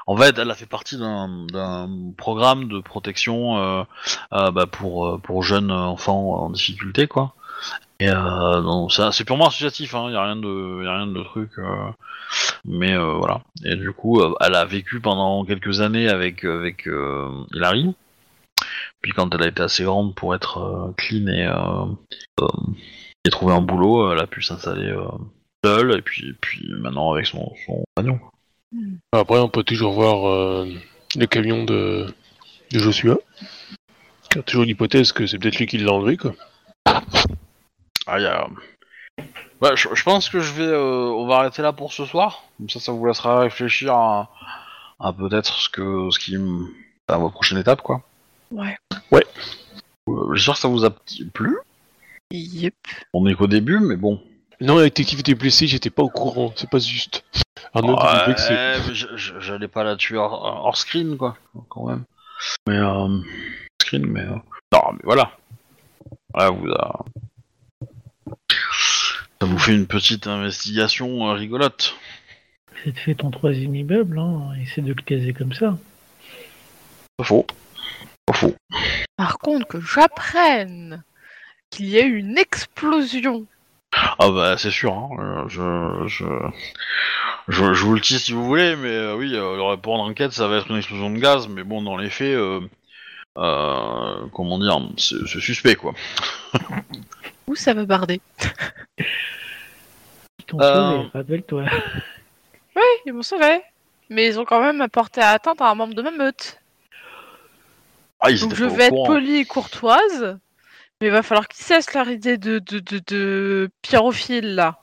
En fait, elle a fait partie d'un programme de protection euh, euh, bah, pour euh, pour jeunes enfants en difficulté quoi. Et c'est purement associatif, hein. Y a rien de, y a rien de truc. mais voilà. Et du coup, elle a vécu pendant quelques années avec avec Hilary. Puis quand elle a été assez grande pour être clean et, et trouver un boulot, elle a pu s'installer seule et puis puis maintenant avec son son. Après, on peut toujours voir euh, le camion de, de Joshua. Il y a toujours l'hypothèse que c'est peut-être lui qui l'a enlevé, quoi. Ah, y a... Ouais, je, je pense que je vais, euh, on va arrêter là pour ce soir. Comme ça, ça vous laissera réfléchir à, à peut-être ce que, ce qui, à votre prochaine étape, quoi. Ouais. Euh, J'espère que ça vous a plu. Yep. On est qu'au début, mais bon. Non, la détective était blessée, j'étais pas au courant, c'est pas juste. Vexez. mais je- je- j'allais pas la tuer hors, hors screen, quoi, quand même. Mais, euh, screen, mais... euh, Non, mais voilà. Voilà, vous a... Ça vous fait une petite investigation euh, rigolote. C'est de fait ton troisième immeuble, hein. Essaie de le caser comme ça. Pas faux. Pas faux. Par contre, que j'apprenne qu'il y a eu une explosion. Ah bah c'est sûr, hein. euh, je, je, je, je vous le dis si vous voulez, mais euh, oui, euh, le rapport d'enquête, ça va être une explosion de gaz, mais bon, dans les faits, euh, euh, comment dire, c'est c'est suspect, quoi. Où ça va barder? Ils t'ont Euh. sauvé, rappelle-toi. Oui, ils m'ont sauvé. Mais ils ont quand même porté atteinte à un membre de ma meute. Ah, ils Donc étaient je pas au vais être courant. polie et courtoise. Mais il va falloir qu'ils cessent leur idée de, de, de, de pyrophile là.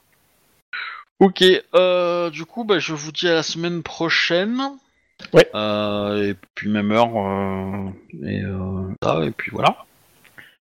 Ok, euh, du coup, bah, je vous dis à la semaine prochaine. Ouais. Euh, et puis même heure, euh, et, euh, ça, et puis voilà.